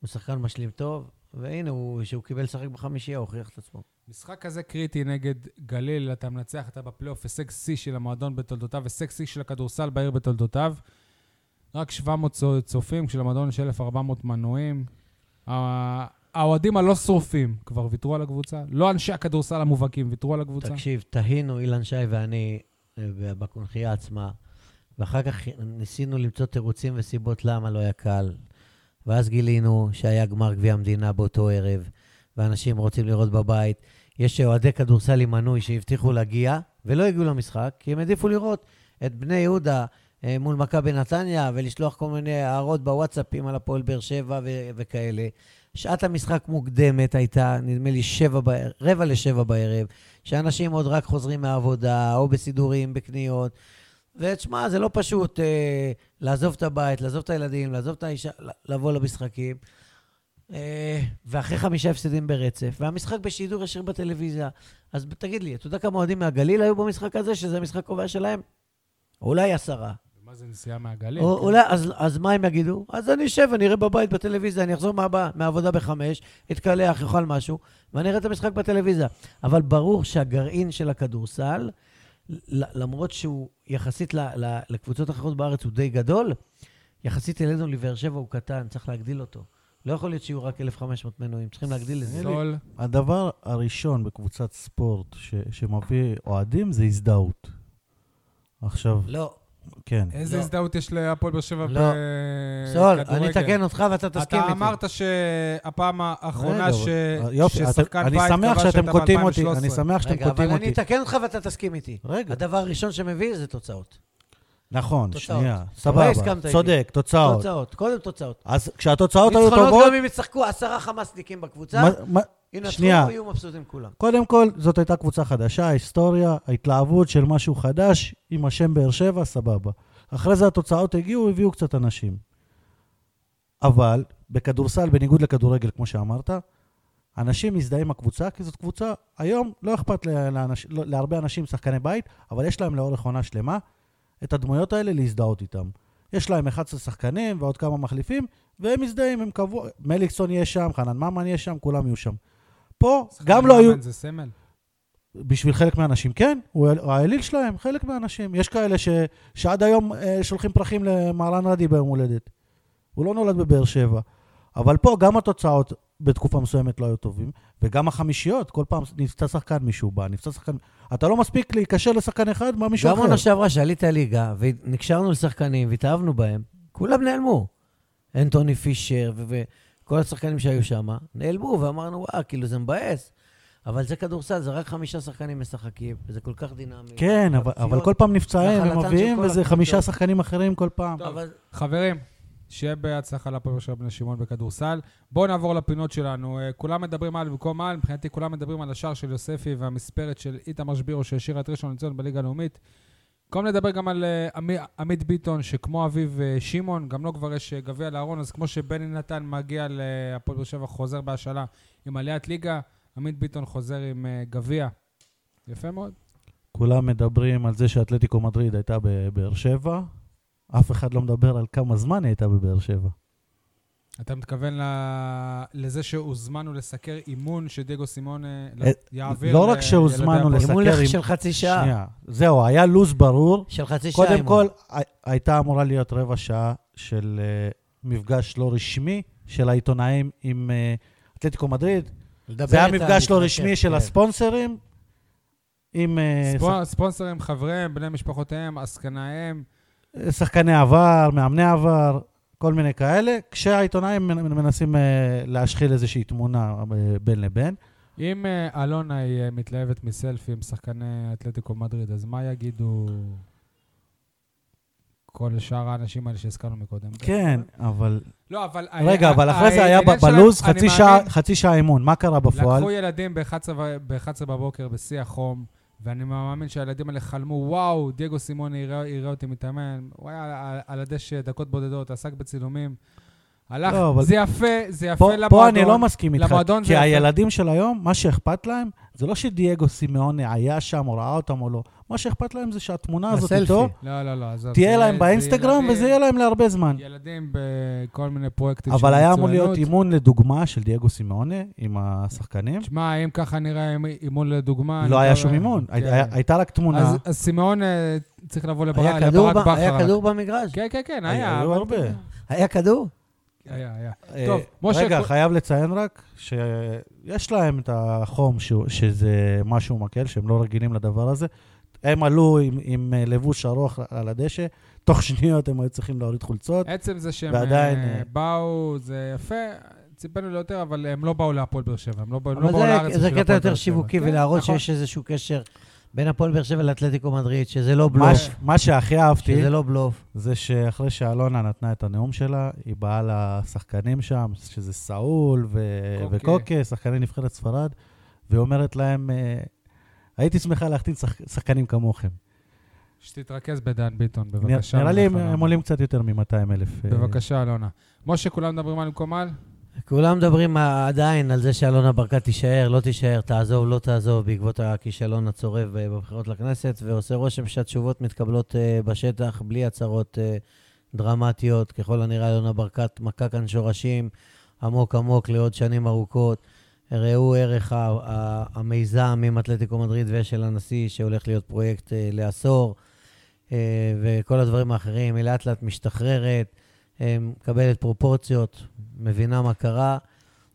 הוא שחקן משלים טוב, והנה, הוא- כשהוא קיבל לשחק בחמישייה, הוא הוכיח את עצמו. משחק כזה קריטי נגד גליל, אתה מנצח, אתה בפלייאוף, הישג שיא של המועדון בתולדותיו, הישג שיא של הכדורסל בעיר בתולדותיו. רק 700 צו- צופים, כשלמועדון יש 1,400 מנויים. האוהדים הלא שרופים כבר ויתרו על הקבוצה. לא אנשי הכדורסל המובהקים ויתרו על הקבוצה. תקשיב, תהינו, אילן שי ואני, אה, בקונכייה עצמה, ואחר כך ניסינו למצוא תירוצים וסיבות למה לא היה קל. ואז גילינו שהיה גמר גביע המדינה באותו ערב, ואנשים רוצים לראות בבית. יש אוהדי כדורסל עם מנוי שהבטיחו להגיע, ולא הגיעו למשחק, כי הם העדיפו לראות את בני יהודה אה, מול מכבי נתניה, ולשלוח כל מיני הערות בוואטסאפים על הפועל באר שבע ו- וכאלה. שעת המשחק מוקדמת הייתה, נדמה לי, שבע בערב, רבע לשבע בערב, שאנשים עוד רק חוזרים מהעבודה, או בסידורים, בקניות. ותשמע, זה לא פשוט אה, לעזוב את הבית, לעזוב את הילדים, לעזוב את האישה, לבוא למשחקים. אה, ואחרי חמישה הפסדים ברצף, והמשחק בשידור ישיר בטלוויזיה. אז תגיד לי, אתה יודע כמה אוהדים מהגליל היו במשחק הזה, שזה המשחק קובע שלהם? אולי עשרה. מה זה נסיעה מהגליל? או, כן. אולי, אז, אז מה הם יגידו? אז אני אשב, אני אראה בבית בטלוויזיה, אני אחזור מהבא, מהעבודה בחמש, אתקלח, אוכל משהו, ואני אראה את המשחק בטלוויזיה. אבל ברור שהגרעין של הכדורסל, למרות שהוא יחסית ל, ל, לקבוצות אחרות בארץ הוא די גדול, יחסית אלינו לבאר שבע הוא קטן, צריך להגדיל אותו. לא יכול להיות שיהיו רק 1,500 מנויים, צריכים להגדיל את זה. זול. הדבר הראשון בקבוצת ספורט ש, שמביא אוהדים זה הזדהות. עכשיו, לא, כן. איזה לא. הזדהות יש להפועל באר שבע לא. בכדורגל? סול, אני אתקן אותך ואתה תסכים אתה איתי. אמרת שהפעם האחרונה רגע, ש... אבל- יופי, ששחקן אתם- אני בית שמח שאתם קוטעים אותי, ב-2013. אני שמח שאתם רגע, אבל קוטעים אני אותי. אתקן אותך ואתה תסכים איתי. רגע, הדבר הראשון שמביא זה תוצאות. נכון, תוצאות. שנייה, סבבה, איתי. צודק, תוצאות. תוצאות, קודם תוצאות. אז כשהתוצאות היו ניצחונות טובות, גם אם ישחקו עשרה חמאסניקים בקבוצה, ינצחו, שנייה. יהיו מבסוטים כולם. קודם כל, זאת הייתה קבוצה חדשה, היסטוריה, ההתלהבות של משהו חדש, עם השם באר שבע, סבבה. אחרי זה התוצאות הגיעו, הביאו קצת אנשים. אבל בכדורסל, בניגוד לכדורגל, כמו שאמרת, אנשים מזדהים עם הקבוצה, כי זאת קבוצה, היום לא אכפת לאנש, לא, להרבה אנשים, שחקני בית, אבל יש להם לאורך עונה שלמה את הדמויות האלה להזדהות איתם. יש להם 11 שחקנים ועוד כמה מחליפים, והם מזדהים, הם קבוע, מליקסון יהיה שם, חנן ממן יהיה שם, כולם יהיו שם. פה גם לא היו, זה סמל. בשביל חלק מהאנשים, כן, הוא האל- האליל שלהם, חלק מהאנשים. יש כאלה ש, שעד היום אה, שולחים פרחים למהרן רדי ביום הולדת. הוא לא נולד בבאר שבע. אבל פה גם התוצאות בתקופה מסוימת לא היו טובים, וגם החמישיות, כל פעם נפצע שחקן מישהו בא, נפצע שחקן... אתה לא מספיק להיקשר לשחקן אחד, בא מישהו גם אחר. עונה שעברה שעלית ליגה, ונקשרנו לשחקנים והתאהבנו בהם, כולם נעלמו. אנטוני פישר ו- וכל השחקנים שהיו שם, נעלמו, ואמרנו, וואה, כאילו זה מבאס. אבל זה כדורסל, זה רק חמישה שחקנים משחקים, וזה כל כך דינמי. כן, אבל, אבל כל פעם נפצעים של ומביאים, כל וזה הקבוצות. חמישה שחקנים אחרים כל פעם. טוב. אבל חברים, שיהיה בהצלחה לפועל שבע בני שמעון בכדורסל. בואו נעבור לפינות שלנו. אה, כולם מדברים על במקום על, מבחינתי כולם מדברים על השער של יוספי והמספרת של איתמר שבירו שהשאירה את ראשון לציון בליגה הלאומית. במקום לדבר גם על אה, עמי- עמית ביטון, שכמו אביו אה, שמעון, גם לו כבר יש אה, גביע לארון, אז כמו שבני נתן מגיע להפועל באר שבע, חוזר בהשאלה עם עליית ליגה, עמית ביטון חוזר עם גביע. יפה מאוד. כולם מדברים על זה שאתלטיקו מדריד הייתה בבאר שבע, אף אחד לא מדבר על כמה זמן היא הייתה בבאר שבע. אתה מתכוון ל- לזה שהוזמנו לסקר אימון שדייגו סימון אה, אה, יעביר לא רק שהוזמנו. לסקר אימון של חצי שעה. שנייה. זהו, היה לו"ז ברור. של חצי שעה. קודם אימון. כל, הי- הייתה אמורה להיות רבע שעה של אה, מפגש לא רשמי של העיתונאים עם אתלטיקו מדריד. זה היה מפגש לא רשמי של כן. הספונסרים עם ספו- ספונסרים, חבריהם, בני משפחותיהם, עסקנאיהם. שח- שחקני עבר, מאמני עבר, כל מיני כאלה, כשהעיתונאים מנ- מנסים אה, להשחיל איזושהי תמונה אה, בין לבין. אם אה, אלונה היא מתלהבת מסלפי עם שחקני אתלטיקו מדריד, אז מה יגידו כל שאר האנשים האלה שהזכרנו מקודם? כן, אבל... לא, אבל... רגע, אבל אחרי זה היה בלו"ז חצי שעה אימון. מה קרה בפועל? לקחו ילדים ב-11 בבוקר בשיא החום, ואני מאמין שהילדים האלה חלמו, וואו, דייגו סימוני יראה יראה אותי מתאמן. הוא היה על- על הדשא דקות בודדות, עסק בצילומים. הלך, לא, אבל- זה יפה, זה יפה פה, למועדון. פה אני לא מסכים איתך, כי זה יפה. הילדים של היום, מה שאכפת להם, זה לא שדייגו סימאוני היה שם או ראה אותם או לא. מה שאכפת להם זה שהתמונה הזאת הסלפי. איתו, לא, לא, לא, עזוב. תהיה זה- להם באינסטגרם וזה יהיה להם להרבה זמן. ילדים בכל מיני פרויקטים אבל של היה אמור להיות מצוינות. אימון לדוגמה של דייגו סימאונה עם השחקנים. תשמע, אם ככה נראה אימ- אימון לדוגמה... לא היה שום אימון, כן. היה- הייתה רק תמונה. אז- אה, צריך לבוא לבר- היה כדור לברק ב- בכר. היה. כדור במגרש? כן, כן, כן, היה- היה. היו אבל- הרבה. היה כדור? היה, היה. אה, טוב, משה, רגע, חייב לציין רק שיש להם את החום, שזה משהו מקל, שהם לא רגילים לדבר הזה. הם עלו עם, עם אה, לבוש ארוך על הדשא, תוך שניות הם היו צריכים להוריד חולצות. עצם זה שהם ועדיין, אה, אה, באו, זה יפה, ציפינו ליותר, אבל הם לא באו להפועל באר שבע, הם לא באו לא אבל באו זה- לארץ זה בשביל קטע יותר. שיווקי, כן, ולהראות נכון. שיש איזשהו קשר בין הפועל באר שבע לאתלטיקו מדריד, שזה לא מה, בלוף. ש- מה שהכי אהבתי, שזה לא בלוף. זה שאחרי שאלונה נתנה את הנאום שלה, היא באה לשחקנים שם, שזה סאול ו- קוקה. וקוקה, שחקני נבחרת ספרד, והיא אומרת להם, הייתי שמחה להחתים שח- שחקנים כמוכם. שתתרכז בדן ביטון, בבקשה. נראה לי הם-. עולים קצת יותר מ-200 אלף. בבקשה, אלונה. משה, כולם מדברים על קומל? כולם מדברים עדיין על זה שאלונה ברקת תישאר, לא תישאר, תעזוב, לא תעזוב, בעקבות הכישלון הצורב אה, בבחירות לכנסת, ועושה רושם שהתשובות מתקבלות אה, בשטח, בלי הצהרות אה, דרמטיות. ככל הנראה, אלונה ברקת מכה כאן שורשים עמוק עמוק לעוד שנים ארוכות. ראו ערך ה- ה- המיזם עם אתלטיקו מדריד ושל הנשיא, שהולך להיות פרויקט אה, לעשור, אה, וכל הדברים האחרים. היא לאט לאט משתחררת, אה, מקבלת פרופורציות, מבינה מה קרה,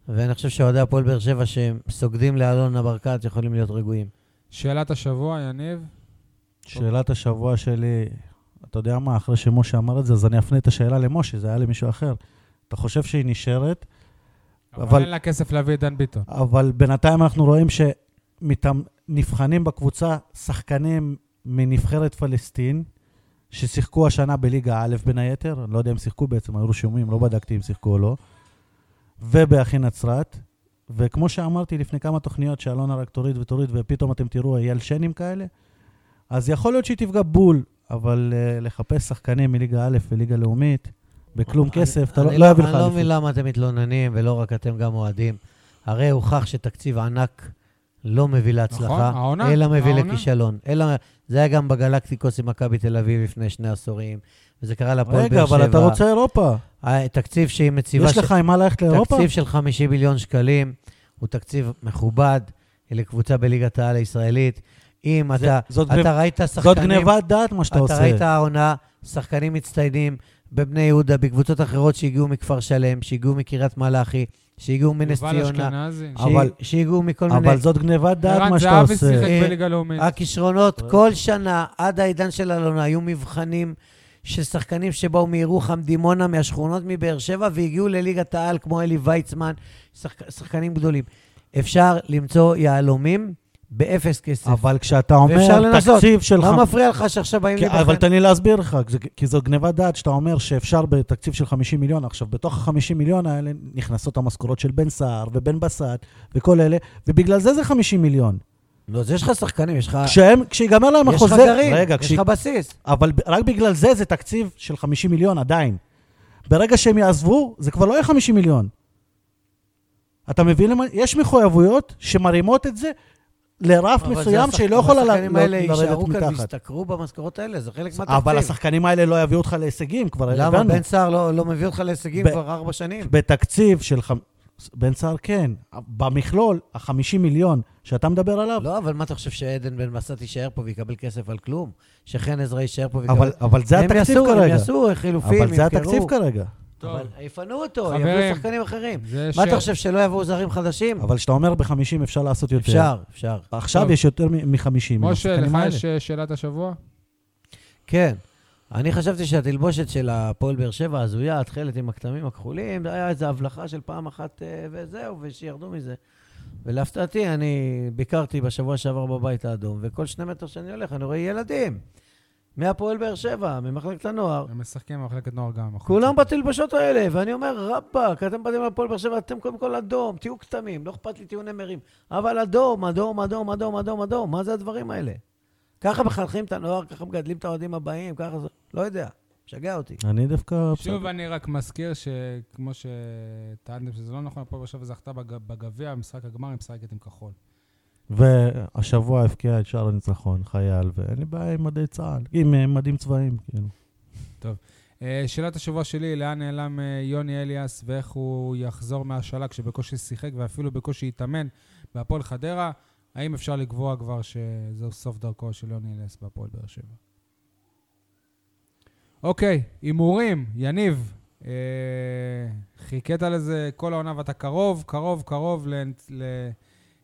ואני חושב שאוהדי הפועל באר שבע שסוגדים לאלונה ברקת יכולים להיות רגועים. שאלת השבוע, יניב? שאלת השבוע שלי, אתה יודע מה, אחרי שמשה אמר את זה, אז אני אפנה את השאלה למשה, זה היה למישהו אחר. אתה חושב שהיא נשארת, אבל אבל- אין לה כסף להביא את דן ביטון. אבל בינתיים אנחנו רואים שנבחנים בקבוצה שחקנים מנבחרת פלסטין, ששיחקו השנה בליגה א' בין היתר, אני לא יודע אם שיחקו בעצם, היו רשומים, לא בדקתי אם שיחקו או לא, ובאחי נצרת. וכמו שאמרתי לפני כמה תוכניות, שאלונה רק תוריד ותוריד, ופתאום אתם תראו אייל שנים כאלה, אז יכול להיות שהיא תפגע בול, אבל uh, לחפש שחקנים מליגה א' וליגה לאומית, בכלום כסף, אתה לא אני לא יביא לך אני לא מבין אליפות. למה אתם מתלוננים, ולא רק אתם, גם אוהדים. הרי הוכח שתקציב ענק לא מביא להצלחה, נכון, העונה, אלא מביא העונה. לכישלון. אלא, זה היה גם בגלקטיקוס עם מכבי תל אביב לפני שני עשורים, וזה קרה להפועל רגע, באר שבע. אבל אתה רוצה אירופה. תקציב שהיא מציבה... יש לך עם מה ללכת לאירופה? תקציב של 50 מיליון שקלים הוא תקציב מכובד לקבוצה בליגת העל הישראלית. אם זה- אתה, זאת אתה גנב- ראית זאת שחקנים... גניבת דעת מה שאתה אתה עושה. ראית העונה, שחקנים מצטיינים בבני יהודה, בקבוצות אחרות שהגיעו מכפר שלם, שהגיעו מקריית מלאכי, שהגיעו מנס ציונה, אבל- שהגיעו מכל מיני... אבל זאת גניבת דעת ערן מה שאתה זהבי עושה. שיחק אה, בליגה לאומית. הכישרונות, כל שנה, עד העידן של אלונה, היו מבחנים של שחקנים שבאו מירוחם, דימונה, מהשכונות מבאר שבע, והגיעו לליגת העל, כמו אלי ויצמן, שחק, שחקנים גדולים. אפשר למצוא יהלומים באפס כסף. אבל כשאתה אומר. תקציב של... מה מפריע לך שעכשיו באים להיבחן? אבל תן לי להסביר לך, כי זו גניבת דעת שאתה אומר שאפשר בתקציב של 50 מיליון. עכשיו, בתוך ה-50 מיליון האלה נכנסות המשכורות של בן סער ובן בסט וכל אלה, ובגלל זה זה 50 מיליון. לא, אז יש לך שחקנים, יש לך... כשהם, כשיגמר להם יש לך החוזה... גרעין, יש לך בסיס. אבל רק בגלל זה זה תקציב של 50 מיליון עדיין. ברגע שהם יעזבו, זה כבר לא יהיה 50 מיליון. אתה מבין למה? יש מחויבויות שמרימות את זה לרף אבל מסוים שהיא לא יכולה ל- השחקנים ל- האלה לרדת יישארו כאן מתחת. ויסתכרו במשכורות האלה, זה חלק מהתקציב. אבל השחקנים האלה לא יביאו אותך להישגים, כבר למה? הבנו. בן סער לא לא מביא אותך להישגים כבר ארבע שנים. בתקציב של... חמ- בן סער כן, במכלול, ה-50 מיליון שאתה מדבר עליו, לא, אבל מה אתה חושב שעדן בן בסט יישאר פה ויקבל כסף על כלום? שחן עזרא יישאר פה ויקבל... אבל, אבל זה התקציב יעשו, הם כרגע. יעשו חילופים, אבל זה ימכרו. התקציב כרגע. טוב, אבל יפנו אותו, יביאו שחקנים אחרים. מה ש- אתה חושב, שלא יבואו זרים חדשים? אבל כשאתה אומר ב-50 אפשר לעשות יותר. אפשר, אפשר. עכשיו טוב. יש יותר מ-50. משה, לך יש אה, שאלת השבוע? כן. אני חשבתי שהתלבושת של הפועל באר שבע, הזויה, התכלת עם הכתמים הכחולים, זה היה איזו הבלחה של פעם אחת אה, וזהו, ושירדו מזה. ולהפתעתי, אני ביקרתי בשבוע שעבר בבית האדום, וכל שני מטר שאני הולך, אני רואה ילדים מהפועל באר שבע, ממחלקת הנוער, הם משחקים במחלקת נוער גם. כולם בתלבשות האלה, ואני אומר, רבאק, אתם באתם לפועל באר שבע, אתם קודם כל אדום, תהיו כתמים, לא אכפת לי, תהיו נמרים. אבל אדום, אדום, אדום, אדום, אדום, אדום, מה זה הדברים האלה? ככה מחנכים את הנוער, ככה מגדלים את האוהדים הבאים, ככה זה... לא יודע, משגע אותי. אני דווקא... שוב, אני רק מזכיר שכמו שטענתם שזה לא נכון, הפועל באר שבע זכתה בג- בגביע, במשחק הגמר היא משחקת עם כחול. והשבוע הבקיע את שער הניצחון, חייל, ואין לי בעיה עם מדי צה"ל, עם אה, מדים צבאיים, כאילו. אה, שאלת השבוע שלי, לאן נעלם אה, יוני אליאס ואיך הוא יחזור מהשאלה כשבקושי שיחק ואפילו בקושי התאמן בהפועל חדרה? האם אפשר לקבוע כבר שזהו סוף דרכו של יוני אליאס בהפועל באר שבע? אוקיי, הימורים, יניב. אה, חיכית לזה כל העונה ואתה קרוב, קרוב, קרוב לנ-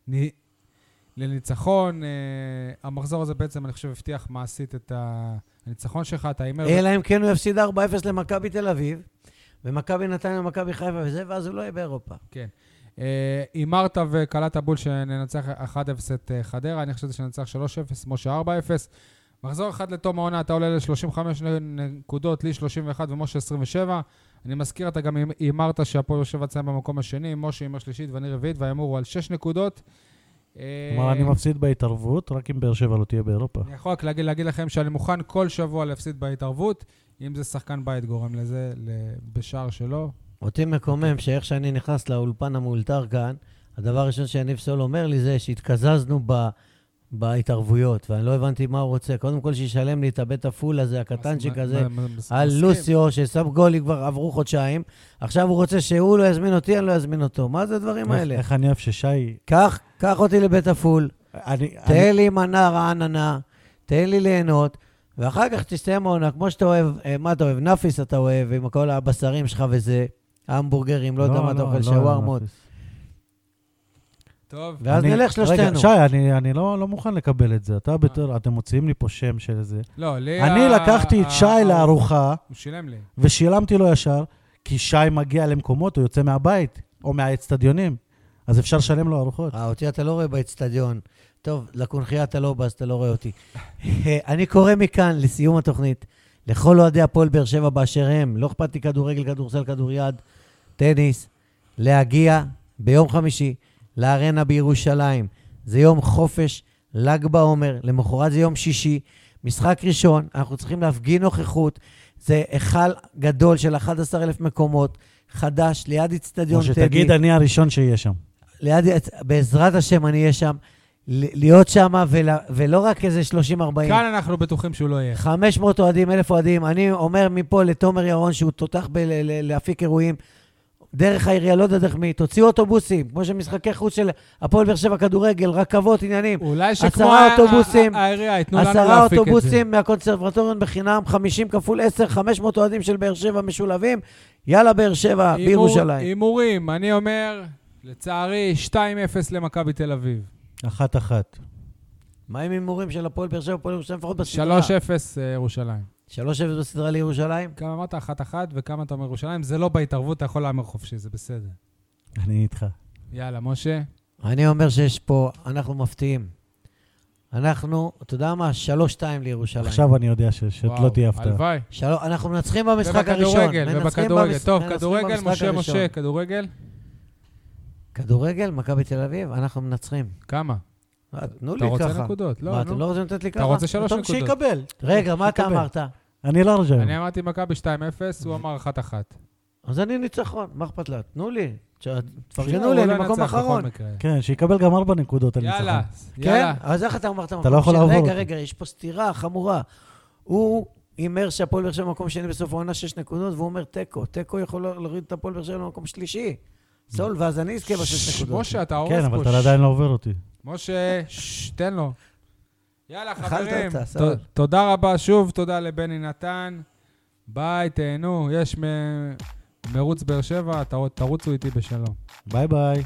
לנ- לניצחון. אה, המחזור הזה בעצם, אני חושב, הבטיח מעשית את הניצחון שלך. אתה הימר... אלא אם כן הוא יפסיד 4-0 למכבי תל אביב, ומכבי נתניה ומכבי חיפה וזה, ואז הוא לא יהיה באירופה. כן. אה, הימרת וקלעת בול שננצח 1-0 את אה, חדרה, אני חשבתי שננצח 3-0, משה 4-0. מחזור אחד לתום העונה, אתה עולה ל-35 נקודות, לי 31 ומשה 27. אני מזכיר, אתה גם הימרת שהפועל שבע תסיים במקום השני, משה הימר שלישית ואני רביעית, וההימור הוא על 6 נקודות. אה, כלומר, אני מפסיד בהתערבות, רק אם באר שבע לא תהיה באירופה. אני יכול רק להגיד, להגיד לכם שאני מוכן כל שבוע להפסיד בהתערבות, אם זה שחקן בית גורם לזה, ל- בשער שלו. אותי מקומם שאיך שאני נכנס לאולפן המאולתר כאן, הדבר הראשון שיניב סול אומר לי זה שהתקזזנו ב... בהתערבויות, ואני לא הבנתי מה הוא רוצה. קודם כל, שישלם לי את הבית הפול הזה, הקטנצ'יק הזה, על. לוסיו, ששם גולים כבר עברו חודשיים. עכשיו הוא רוצה שהוא לא יזמין אותי, אני לא אזמין אותו. מה זה הדברים האלה? איך אני אוהב ששי... קח, קח אותי לבית הפול, תן לי מנה רעננה, תן לי ליהנות, ואחר כך תסתיים העונה, כמו שאתה אוהב, אה, מה אתה אוהב? נאפיס אתה אוהב, עם כל הבשרים שלך וזה, המבורגרים, לא יודע מה אתה אוכל, לא, שווארמות. טוב, ואז אני- נלך שלושתנו. רגע, שי, אני, אני לא, לא מוכן לקבל את זה. אתה בתור, אתם מוציאים לי פה שם של זה. לא, לי... אני ה- לקחתי את ה- שי ה- לארוחה, הוא שילם לי. ושילמתי לו ישר, כי שי מגיע למקומות, הוא יוצא מהבית, או מהאצטדיונים, אז אפשר לשלם לו ארוחות. אה, אותי אתה לא רואה באצטדיון. טוב, לקונכייה אתה לא בא, אז אתה לא רואה אותי. אני קורא מכאן, לסיום התוכנית, לכל אוהדי הפועל באר שבע באשר הם, לא אכפת לי כדורגל, כדורסל, כדוריד, טניס, להגיע ביום חמישי לארנה בירושלים. זה יום חופש, ל"ג בעומר, למחרת זה יום שישי, משחק ראשון, אנחנו צריכים להפגין נוכחות. זה היכל גדול של 11,000 מקומות, חדש, ליד אצטדיון טדי. שתגיד, אני הראשון שיהיה שם. ליד, בעזרת השם אני אהיה שם, ל- להיות שם, ול, ולא רק איזה 30-40. כאן אנחנו בטוחים שהוא לא יהיה. 500 אוהדים, 1,000 אוהדים. אני אומר מפה לתומר ירון, שהוא תותח ב- ל- ל- להפיק אירועים, דרך העירייה, לא יודע דרך מי, תוציאו אוטובוסים, כמו שמשחקי חוץ של הפועל באר שבע כדורגל, רכבות, עניינים. אולי שכמו עשרה אוטובוסים, העירייה ייתנו לנו עשרה להפיק את זה. אוטובוסים מהקונסרבטוריון בחינם, 50 כפול 10, 500 אוהדים של באר שבע משולבים. יאללה, באר שבע, בירושלים. הימורים, אני אומר, לצערי, 2-0 למכבי תל אביב. אחת-אחת. מה עם הימורים של הפועל באר שבע, הפועל ירושלים, לפחות בסדרה? 3-0 אה, ירושלים. 3-0 בסדרה לירושלים? כמה אמרת? 1-1 וכמה אתה אומר ירושלים? זה לא בהתערבות, אתה יכול להמר חופשי, זה בסדר. אני איתך. יאללה, משה. אני אומר שיש פה, אנחנו מפתיעים. אנחנו, אתה יודע מה? 3-2 לירושלים. עכשיו אני יודע ש- שלא וואו, תהיה הפתעה. הלוואי. של... אנחנו מנצחים במשחק הראשון. ובכדורגל, ובכדורגל. טוב, כדורגל, משה, הראשון. משה, כדורגל? כדורגל, מכבי תל אביב, אנחנו מנצחים. כמה? אה, תנו אתה לי רוצה ככה. נקודות? מה, לא, אתם נו. לא רוצים לתת לי אתה ככה? רוצה שלוש נקודות. שיקבל. רגע, מה אתה. אמרת? אני לארג' היום. אני אמרתי מכבי 2-0, הוא אמר 1-1. אז אני ניצחון, מה אכפת לה? תנו לי. תפרגנו לי, לא אני מקום ינצח בכל אחרון. כן, שיקבל גם ארבע נקודות על יאללה, ניצחון. כן? יאללה. אז איך אתה אמרת? אתה לא יכול לעבור רגע. רגע, יש פה סתירה חמורה. הוא הימר שהפועל באר שבע במקום שני בסוף העונה שש נקודות, והוא אומר תיקו. תיקו יכול להוריד את הפועל באר שבע למקום שלישי. סול, ואז אני אזכה בשש נקודות. משה, אתה הורס כן, אבל פה. אתה עדיין לא עובר אותי. משה, תן לו. יאללה, חברים. אותה. תודה רבה שוב, תודה לבני נתן. ביי, תהנו. יש מ- מרוץ באר שבע, תרו- תרוצו איתי בשלום. ביי ביי.